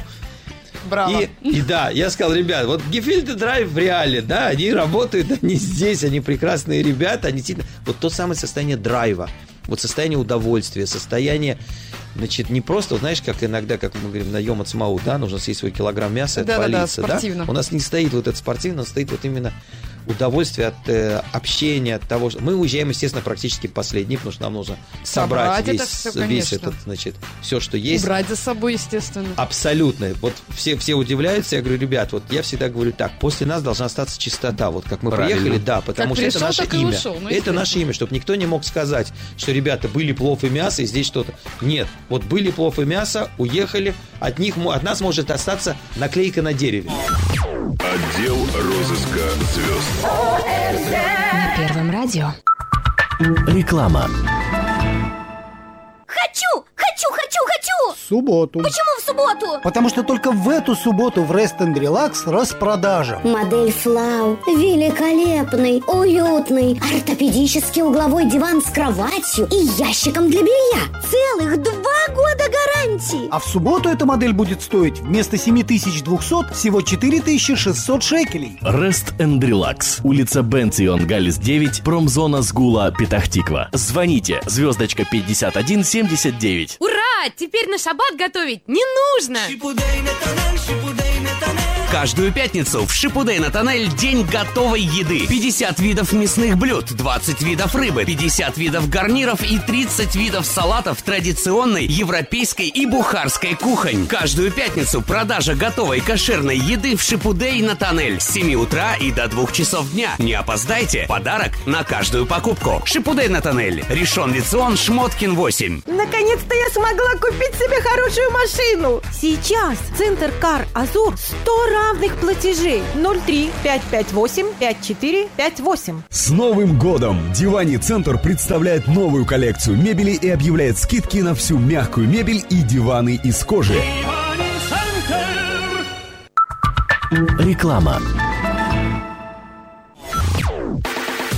Браво. и, и да, я сказал, ребят, вот Gefilte Drive в реале, да, они работают, они здесь, они прекрасные ребята, они действительно... Вот то самое состояние драйва, вот состояние удовольствия, состояние, значит, не просто, знаешь, как иногда, как мы говорим, наем от СМАУ, да, нужно съесть свой килограмм мяса и Да-да-да, отвалиться, да? спортивно. У нас не стоит вот это спортивно, стоит вот именно удовольствие от э, общения, от того, что мы уезжаем, естественно, практически последние, потому что нам нужно собрать, Собрать это весь, всё, весь конечно. этот, значит, все, что есть. Убрать за собой, естественно. Абсолютно. Вот все, все удивляются. Я говорю, ребят, вот я всегда говорю так, после нас должна остаться чистота. Вот как мы Правильно. приехали, да, потому Как что это пришел, наше так и имя. ушел, ну, это наше имя, чтобы никто не мог сказать, что, ребята, были плов и мясо, и здесь что-то. Нет, Вот были плов и мясо, уехали, от них, от нас может остаться наклейка на дереве. Отдел розыска звезд. На Первом радио. Реклама. Хочу! Хочу, хочу, хочу! В субботу. Почему в субботу? Потому что только в эту субботу в Rest and Relax распродажа. Модель Флау. Великолепный, уютный, ортопедический угловой диван с кроватью и ящиком для белья. Целых два года гарантии. А в субботу эта модель будет стоить вместо 7200 всего 4600 шекелей. Rest and Relax. Улица Бенцион, Галис 9, промзона Сгула, Петахтиква. Звоните. Звездочка 5179. Ура! Теперь на шаббат готовить не нужно! Каждую пятницу в Шипудей на Тоннель день готовой еды. 50 видов мясных блюд, 20 видов рыбы, 50 видов гарниров и 30 видов салатов традиционной европейской и бухарской кухонь. Каждую пятницу продажа готовой кошерной еды в Шипудей на Тоннель с 7 утра и до 2 часов дня. Не опоздайте, подарок на каждую покупку. Шипудей на Тоннель. Решен Лицион Шмоткин 8. Наконец-то я смогла купить себе хорошую машину. Сейчас Центр Кар Азур 100 равных платежей 03 558 5458. С Новым годом! Дивани Центр представляет новую коллекцию мебели и объявляет скидки на всю мягкую мебель и диваны из кожи. Реклама.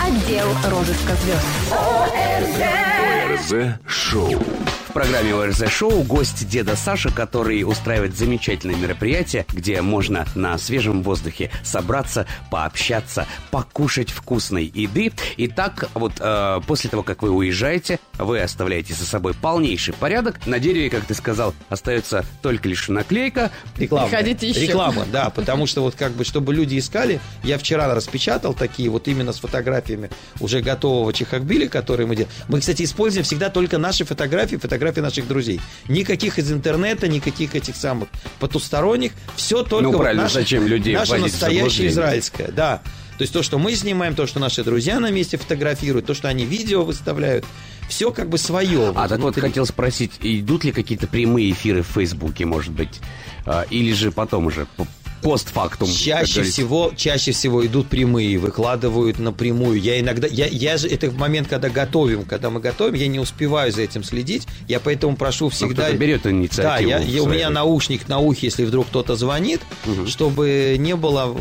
Отдел розыска звезд. ОРЗ Шоу. В программе ОРЗ Шоу гость деда Саша, который устраивает замечательное мероприятие, где можно на свежем воздухе собраться, пообщаться, покушать вкусной еды. И так вот э, после того, как вы уезжаете, вы оставляете за собой полнейший порядок. На дереве, как ты сказал, остается только лишь наклейка. Реклама. Приходите еще. Реклама, да, потому что вот как бы, чтобы люди искали, я вчера распечатал такие вот именно с фотографиями уже готового чехакбили, которые мы делаем. Мы, кстати, используем всегда только наши фотографии, фотографии наших друзей. Никаких из интернета, никаких этих самых потусторонних. Все только Ну, вот правильно, наше, зачем людей наше настоящее израильское, да. То есть то, что мы снимаем, то, что наши друзья на месте фотографируют, то, что они видео выставляют, все как бы свое. А так вот хотел спросить, идут ли какие-то прямые эфиры в Фейсбуке, может быть? А, Или же потом уже, постфактум? Чаще всего, чаще всего идут прямые, выкладывают напрямую. Я иногда, я, я же, это в момент, когда готовим, когда мы готовим, я не успеваю за этим следить, я поэтому прошу всегда... кто-то берет инициативу Да, я, я- у меня наушник на ухе, если вдруг кто-то звонит, чтобы не было...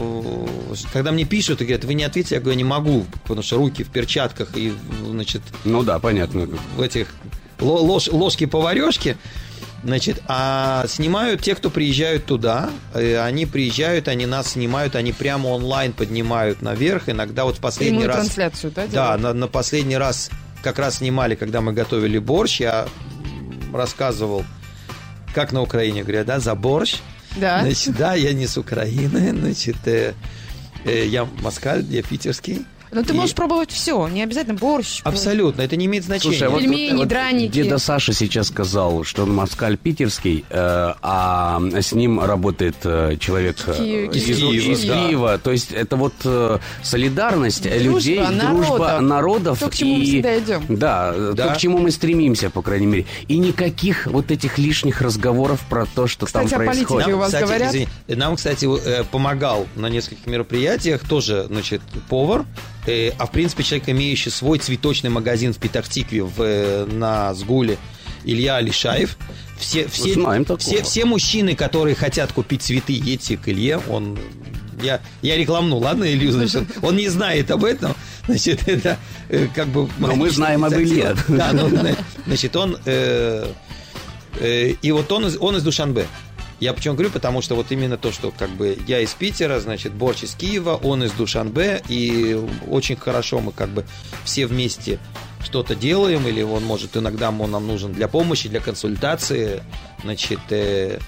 Когда мне пишут и говорят, вы не ответите, я говорю, не могу, потому что руки в перчатках и, значит... Ну да, понятно. В этих ло- лож- ложки-поварешки, Значит, а снимают те, кто приезжают туда. Э, Они приезжают, они нас снимают, они прямо онлайн поднимают наверх. Иногда вот в последний Прямую раз... трансляцию, да, Да, на, на последний раз как раз снимали, когда мы готовили борщ. Я рассказывал, как на Украине говорят, да, за борщ. Да. Значит, да, я не с Украины, значит, э, э, я москаль, я питерский. Но Ну, ты И- можешь пробовать все, не обязательно борщ. Абсолютно, это не имеет значения. Слушай, а вот- Пельмени, вот, вот драники. Деда Саша сейчас сказал, что он москаль питерский, э, а с ним работает э, человек э, Киев- из, из Киева, из да. Киева. То есть это вот э, солидарность Дружба людей, дружба народов. народов. То, к чему мы и, всегда идем. Да, э, Да. то, к чему мы стремимся, по крайней мере. И никаких вот этих лишних разговоров про то, что Кстати, там происходит. у вас кстати, говорят? извини, нам, кстати, э, помогал на нескольких мероприятиях тоже, значит, повар, э, а в принципе человек, имеющий свой цветочный магазин в Петахтикве в, э, на Сгуле, Илья Алишаев. Все, все, знаем такого. все, все мужчины, которые хотят купить цветы, едьте к Илье, он... Я, я рекламну, ладно, Илью, значит, он не знает об этом, значит, это э, как бы... Но мы знаем об Илье. Да, ну, значит, он... э, э, и вот он из, он из Душанбе. Я почему говорю, потому что вот именно то, что как бы я из Питера, значит, Борч из Киева, он из Душанбе, и очень хорошо мы как бы все вместе что-то делаем, или он может иногда он нам нужен для помощи, для консультации, значит, э,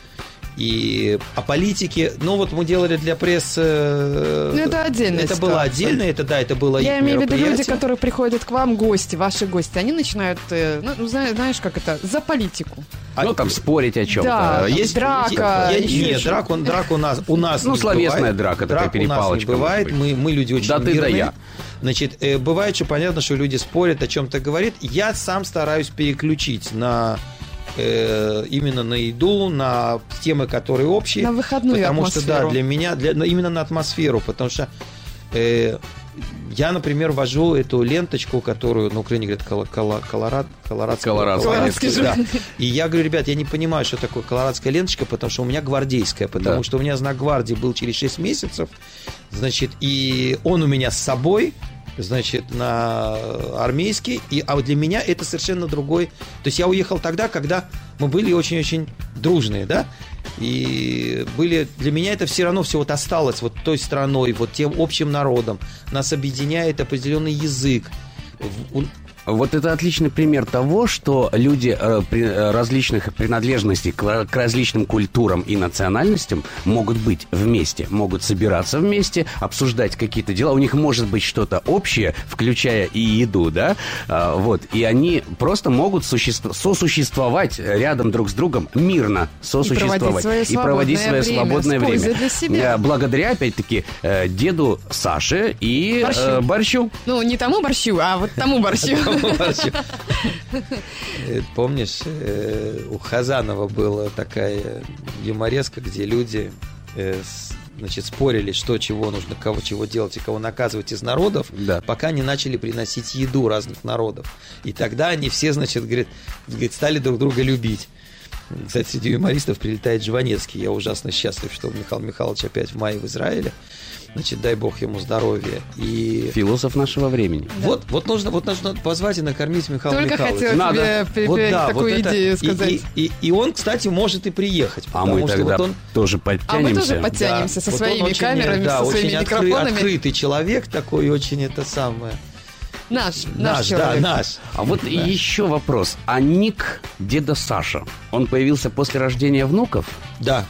и о политике, ну вот мы делали для прессы. э, Ну, это отдельная Это было отдельно, это да, это было Я имею в виду люди, которые приходят к вам, гости, ваши гости, они начинают, э, ну, зна- знаешь, как это, за политику. Ну, там спорить о чем-то. Да, Есть драка, Я- еще нет, драк, он, драк у нас, у нас Ну, не словесная бывает. драка, такая Драк у нас не перепалочка, бывает. Мы, мы люди очень Да ты, да мирные. я. Значит, э, бывает, что понятно, что люди спорят, о чем-то говорят. Я сам стараюсь переключить на именно на еду, на темы, которые общие. На выходную Потому что, да, атмосферу. для меня, для, ну, именно на атмосферу, потому что э, я, например, вожу эту ленточку, которую на Украине говорят коло, коло- колорад, колорадская. Колорадская. Колорадский да. И я говорю, ребят, я не понимаю, что такое колорадская ленточка, потому что у меня гвардейская, потому Да. что у меня знак гвардии был через 6 месяцев, значит, и он у меня с собой, значит, на армейский, и, а вот для меня это совершенно другой. То есть я уехал тогда, когда мы были очень-очень дружные, да, и были, для меня это все равно все вот осталось вот той страной, вот тем общим народом. Нас объединяет определенный язык. Вот это отличный пример того, что люди э, э, различных принадлежностей к, ра- к различным культурам и национальностям могут быть вместе, могут собираться вместе, обсуждать какие-то дела. У них может быть что-то общее, включая и еду, да, А, вот. И они просто могут существ- сосуществовать рядом друг с другом мирно сосуществовать и проводить свободное свое время свободное с пользой время. себя. Э, Благодаря, опять-таки, деду Саше и Борщу. борщу. Ну, не тому борщу, а вот тому борщу. Э, Помнишь, э, у Хазанова была такая юмореска, где люди э, значит, спорили, что чего нужно, кого чего делать и кого наказывать из народов, пока не начали приносить еду разных народов. И тогда они все, значит, говорит, говорит, стали друг друга любить. Кстати, среди юмористов прилетает Жванецкий. Я ужасно счастлив, что Михаил Михайлович опять в мае в Израиле. Значит, дай бог ему здоровья. И... Философ нашего времени. Вот, вот нужно, вот нужно позвать и накормить Михаила Только Михайловича. хотела тебе при- при- такую идею И- сказать. И, и- и он, кстати, может и приехать. А мы потому что тогда вот он, тоже А подтянемся. мы тоже подтянемся со вот он своими очень, камерами, да, со очень своими откры- микрофонами. открытый человек такой, очень это самое. Наш, наш, Наш, да, человек. наш. А вот Да. еще вопрос. А ник деда Саша, он появился после рождения внуков? Да.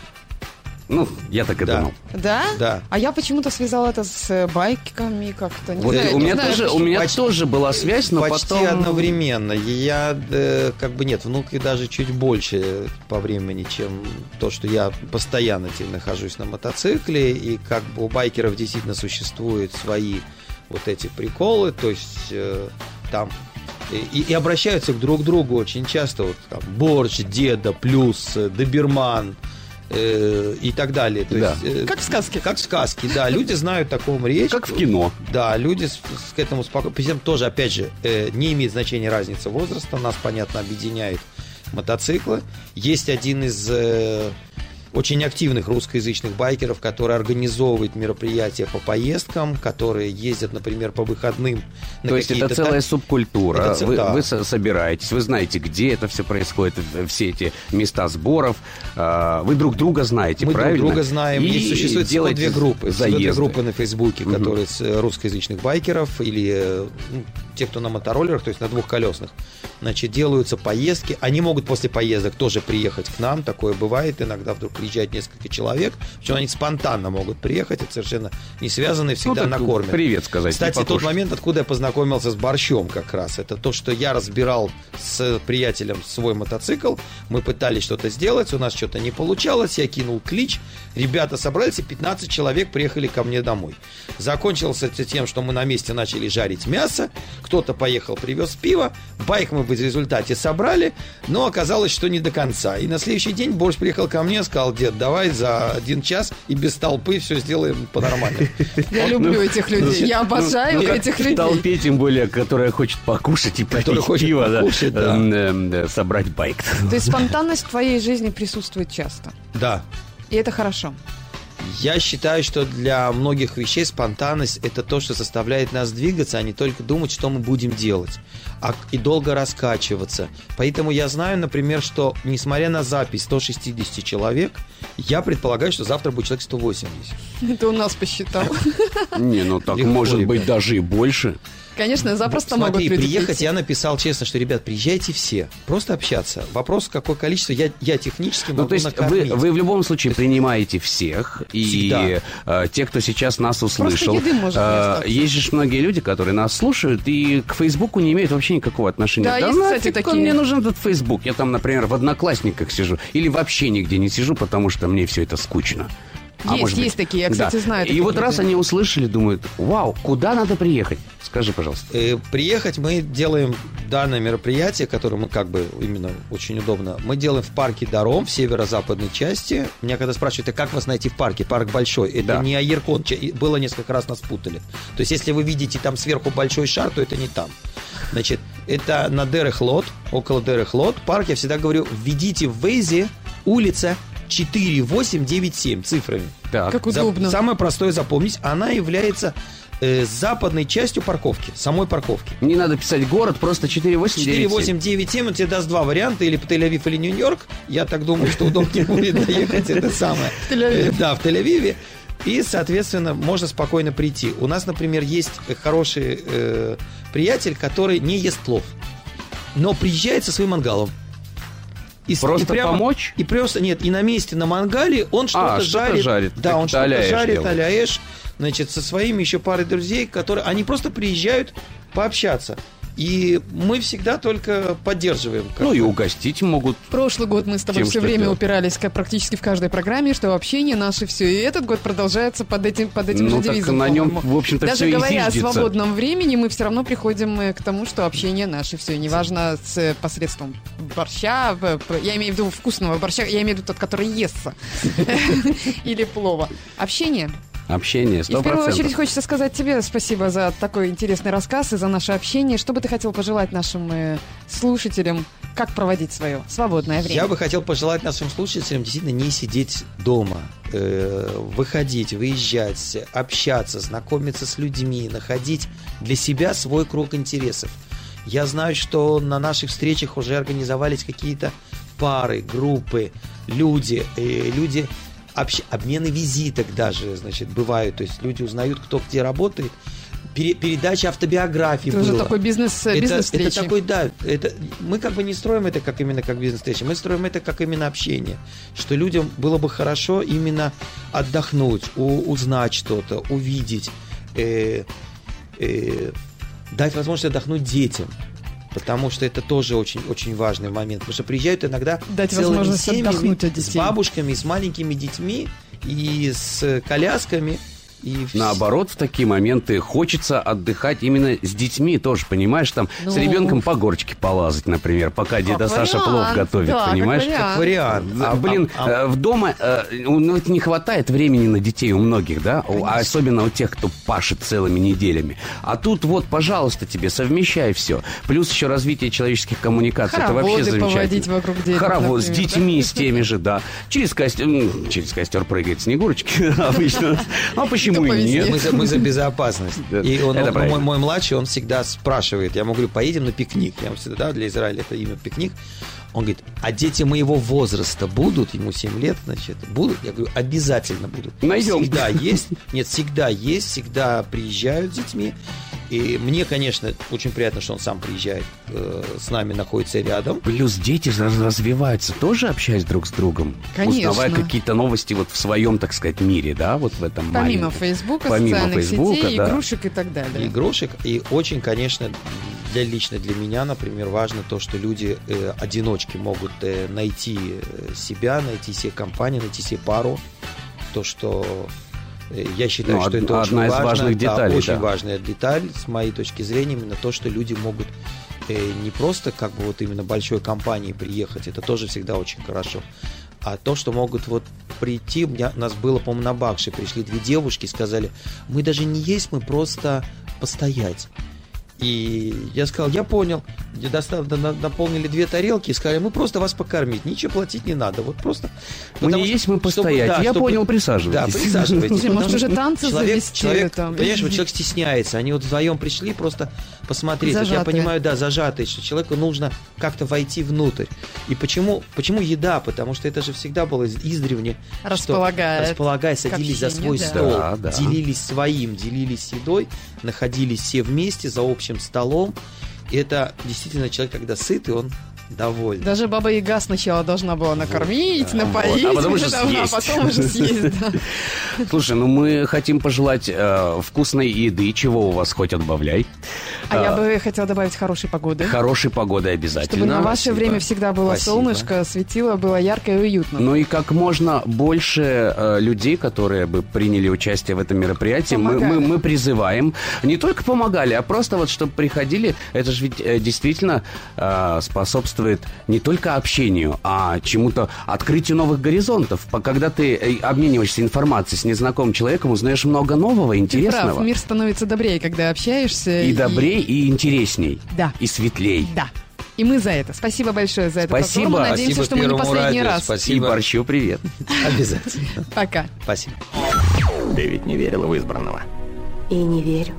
Ну, я так и Да. думал. Да? Да. А я почему-то связала это с э, байками как-то. Не Вот знаю, у не меня знаю, тоже, у меня Почти- тоже была связь, но Почти потом... одновременно. Я э, как бы нет, внуки даже чуть больше по времени, чем то, что я постоянно теперь нахожусь на мотоцикле. И как бы у байкеров действительно существуют свои вот эти приколы, то есть э, там и, и обращаются к друг другу очень часто. Вот там борщ, деда, плюс, э, доберман э, и так далее. То Да. есть, э, Как в сказке. как в сказке, да. Люди знают такому речь. Как в кино. Да, люди с, с- к этому спокойно. Причем тоже, опять же, э, не имеет значения разница возраста. Нас, понятно, объединяют мотоциклы. Есть один из э, очень активных русскоязычных байкеров, который организовывает мероприятия по поездкам, которые ездят, например, по выходным. на То есть это целая субкультура. Это ц- вы, да. вы со- собираетесь, вы знаете, где это все происходит, все эти места сборов. а, Вы друг друга знаете, Мы правильно? друг друга знаем. И И существует всего две группы. Всего две заезды. группы на Фейсбуке, Мгм. которые э, русскоязычных байкеров или э, ну, те, кто на мотороллерах, то есть на двухколесных. Значит, делаются поездки. Они могут после поездок тоже приехать к нам. Такое бывает. Иногда вдруг приезжает несколько человек. Причем они спонтанно могут приехать. Это совершенно не связано и всегда Ну, накормят. привет сказать, Кстати, тот момент, откуда я познакомился с борщом как раз, это то, что я разбирал с приятелем свой мотоцикл, мы пытались что-то сделать, у нас что-то не получалось, я кинул клич, ребята собрались, и 15 человек приехали ко мне домой. Закончилось это тем, что мы на месте начали жарить мясо, кто-то поехал, привез пиво, байк мы в результате собрали, но оказалось, что не до конца. И на следующий день борщ приехал ко мне, сказал, дед, давай за один час и без толпы все сделаем по-нормальному. Я люблю этих людей. Я обожаю Ну, как этих в людей. толпе, тем более, которая хочет покушать и попить пиво, эм, эм, собрать байк. То есть спонтанность в твоей жизни присутствует часто. Да, И это хорошо. Я считаю, что для многих вещей спонтанность это то, что заставляет нас двигаться, а не только думать, что мы будем делать, а и долго раскачиваться. Поэтому я знаю, например, что несмотря на запись 160 человек, я предполагаю, что завтра будет человек 180. Это у нас посчитал. Не, ну так может быть даже и больше. Конечно, запросто могут Смотри, люди приехать, прийти. я написал честно, что, ребят, приезжайте все. Просто общаться. Вопрос, какое количество. Я, я технически могу Ну, то есть вы, накормить. вы в любом случае принимаете всех, и Всегда. э, те, кто сейчас нас услышал. еды может э, есть же многие люди, которые нас слушают и к Фейсбуку не имеют вообще никакого отношения. Да, есть, нафиг кстати, он такие. мне нужен этот Фейсбук? Я там, например, в Одноклассниках сижу. Или вообще нигде не сижу, потому что мне все это скучно. А Есть, может быть- есть такие, я, кстати, Да. знаю И вот раз людей. они услышали, думают, вау, куда надо приехать? Скажи, пожалуйста. Э, Приехать мы делаем данное мероприятие, которое мы как бы именно очень удобно. Мы делаем в парке Даром, в северо-западной части. Меня когда спрашивают, а как вас найти в парке? Парк большой. Это Да. не и Было несколько раз нас путали. То есть, если вы видите там сверху большой шар, то это не там. Значит, это на Дерехлот, около Дерехлот. Парк, я всегда говорю, введите в Waze улица 4897 цифрами. Так. Как За- удобно. самое простое запомнить, она является э, западной частью парковки, самой парковки. Не надо писать город, просто 4897. 4897, он тебе даст два варианта, или Тель-Авив, или Нью-Йорк. Я так думаю, что удобнее будет доехать это самое. Э, Да, в Тель-Авиве. И, соответственно, можно спокойно прийти. У нас, например, есть хороший э, приятель, который не ест плов, но приезжает со своим мангалом. И Просто и прямо- помочь? И просто, нет, и на месте на мангале он что-то А, что-то жарит. жарит. Да, он что-то жарит, делает. аляэш, значит, со своими еще парой друзей, которые, они просто приезжают пообщаться. И мы всегда только поддерживаем. как Ну и угостить могут. Прошлый год мы с тобой Тем, все время делать. упирались ка- практически в каждой программе, что общение наше все. И этот год продолжается под этим, под этим Ну, же так девизом. на нем, в общем-то, Даже всё и говоря о свободном времени, мы все равно приходим э, к тому, что общение наше все. Неважно с э, посредством борща, я имею в виду вкусного борща, я имею в виду тот, который естся. Или плова. Общение. Общение, И сто в первую очередь хочется сказать тебе спасибо за такой интересный рассказ и за наше общение. Что бы ты хотел пожелать нашим э, слушателям, как проводить свое свободное время? Я бы хотел пожелать нашим слушателям действительно не сидеть дома, э, выходить, выезжать, общаться, знакомиться с людьми, находить для себя свой круг интересов. Я знаю, что на наших встречах уже организовались какие-то пары, группы, люди, э, люди общ- обмены визиток даже, значит, бывают. То есть люди узнают, кто где работает. Пере- передача автобиографии Это уже было. такой бизнес- Это- бизнес-встречи. это такой, да, это, мы как бы не строим это как именно как бизнес-встреча, мы строим это как именно общение, что людям было бы хорошо именно отдохнуть, у- узнать что-то, увидеть, э, э, дать возможность отдохнуть детям. Потому что это тоже очень, очень важный момент. Потому что приезжают иногда Дать целыми семьями, с бабушками, с маленькими детьми и с колясками. И Наоборот, в такие моменты хочется отдыхать именно с детьми тоже, понимаешь, там с Ну. ребенком по горочке полазать, например, пока деда Саша плов готовит, да, как понимаешь? вариант. Как вариант. А, А- блин, а- э, в дома э, ну, это не хватает времени на детей у многих, да, а особенно у тех, кто пашет целыми неделями. А тут вот, пожалуйста, тебе совмещай все. Плюс еще развитие человеческих коммуникаций. это вообще Хороводы замечательно. вокруг детей, Хоровод с например, детьми, с теми же, да. Через костер, через костер прыгает Снегурочки обычно. А почему и нет? Мы за, мы за безопасность. И он, Это он- мой, мой младший, он всегда спрашивает, я ему говорю, поедем на пикник. Я ему всегда, да, для Израиля это имя пикник. Он говорит, а дети моего возраста будут, ему 7 лет, значит, будут? Я говорю, обязательно будут. Найдем. Всегда есть, нет, всегда есть, всегда приезжают с детьми. И мне, конечно, очень приятно, что он сам приезжает, э, с нами находится рядом. Плюс дети раз- развиваются, тоже общаясь друг с другом. Конечно. Узнавая какие-то новости вот в своем, так сказать, мире, да, вот в этом Помимо маленьком. Фейсбука, Помимо социальных Фейсбука, сетей, да. игрушек и так далее. игрушек. И очень, конечно, для лично для меня, например, важно то, что люди э, одиночки могут э, найти э, себя, найти себе компанию, найти себе пару. То, что я считаю, Ну, что од- это очень одна из важно. важных Да, деталей, очень да. важная деталь, с моей точки зрения, именно то, что люди могут э, не просто как бы вот именно большой компанией приехать, это тоже всегда очень хорошо. А то, что могут вот прийти, у меня, у нас было, по-моему, на Бакше, пришли две девушки, сказали, мы даже не есть, мы просто постоять. И я сказал, я понял. Мне достав- на- на- наполнили две тарелки и сказали, мы просто вас покормить, ничего платить не надо. Вот просто... Мы потому не есть, что- мы постоять. чтобы- да, Я чтобы- понял, присаживайтесь. Да, присаживайтесь. Может, уже танцы человек, завести человек, там? Понимаешь, вот человек стесняется. Они вот вдвоем пришли просто посмотреть. Вот я Зажатые. понимаю, да, зажатые, что человеку нужно как-то войти внутрь. И почему, почему еда? Потому что это же всегда было из- издревне. что Располагая, к садились за свой да. стол, Да, да. делились своим, делились едой, находились все вместе за общим столом. И это действительно человек, когда сытый, он Довольно. Даже Баба Яга сначала должна была накормить, напоить, Вот, а потом уже съесть. а потом уже съесть, да. Слушай, ну мы хотим пожелать э, вкусной еды, чего у вас хоть отбавляй. А я Э, бы хотела добавить хорошей погоды. Хорошей погоды обязательно. Чтобы на ваше Спасибо. время всегда было Спасибо. солнышко, светило, было ярко и уютно. Ну и как можно больше э, людей, которые бы приняли участие в этом мероприятии, мы, мы, мы призываем. Не только помогали, а просто вот чтобы приходили. Это же ведь э, действительно э, способствует не только общению, а чему-то открытию новых горизонтов. По- Когда ты э, обмениваешься информацией с незнакомым человеком, узнаешь много нового, Ты интересного. прав, мир становится добрее, когда общаешься. И добрей, и интересней. Да. И светлей. Да. И мы за это. Спасибо большое за это. Спасибо. Надеемся, что мы не последний раз. И борщу привет. Обязательно. Пока. Спасибо. Ты ведь не верила в избранного. И не верю.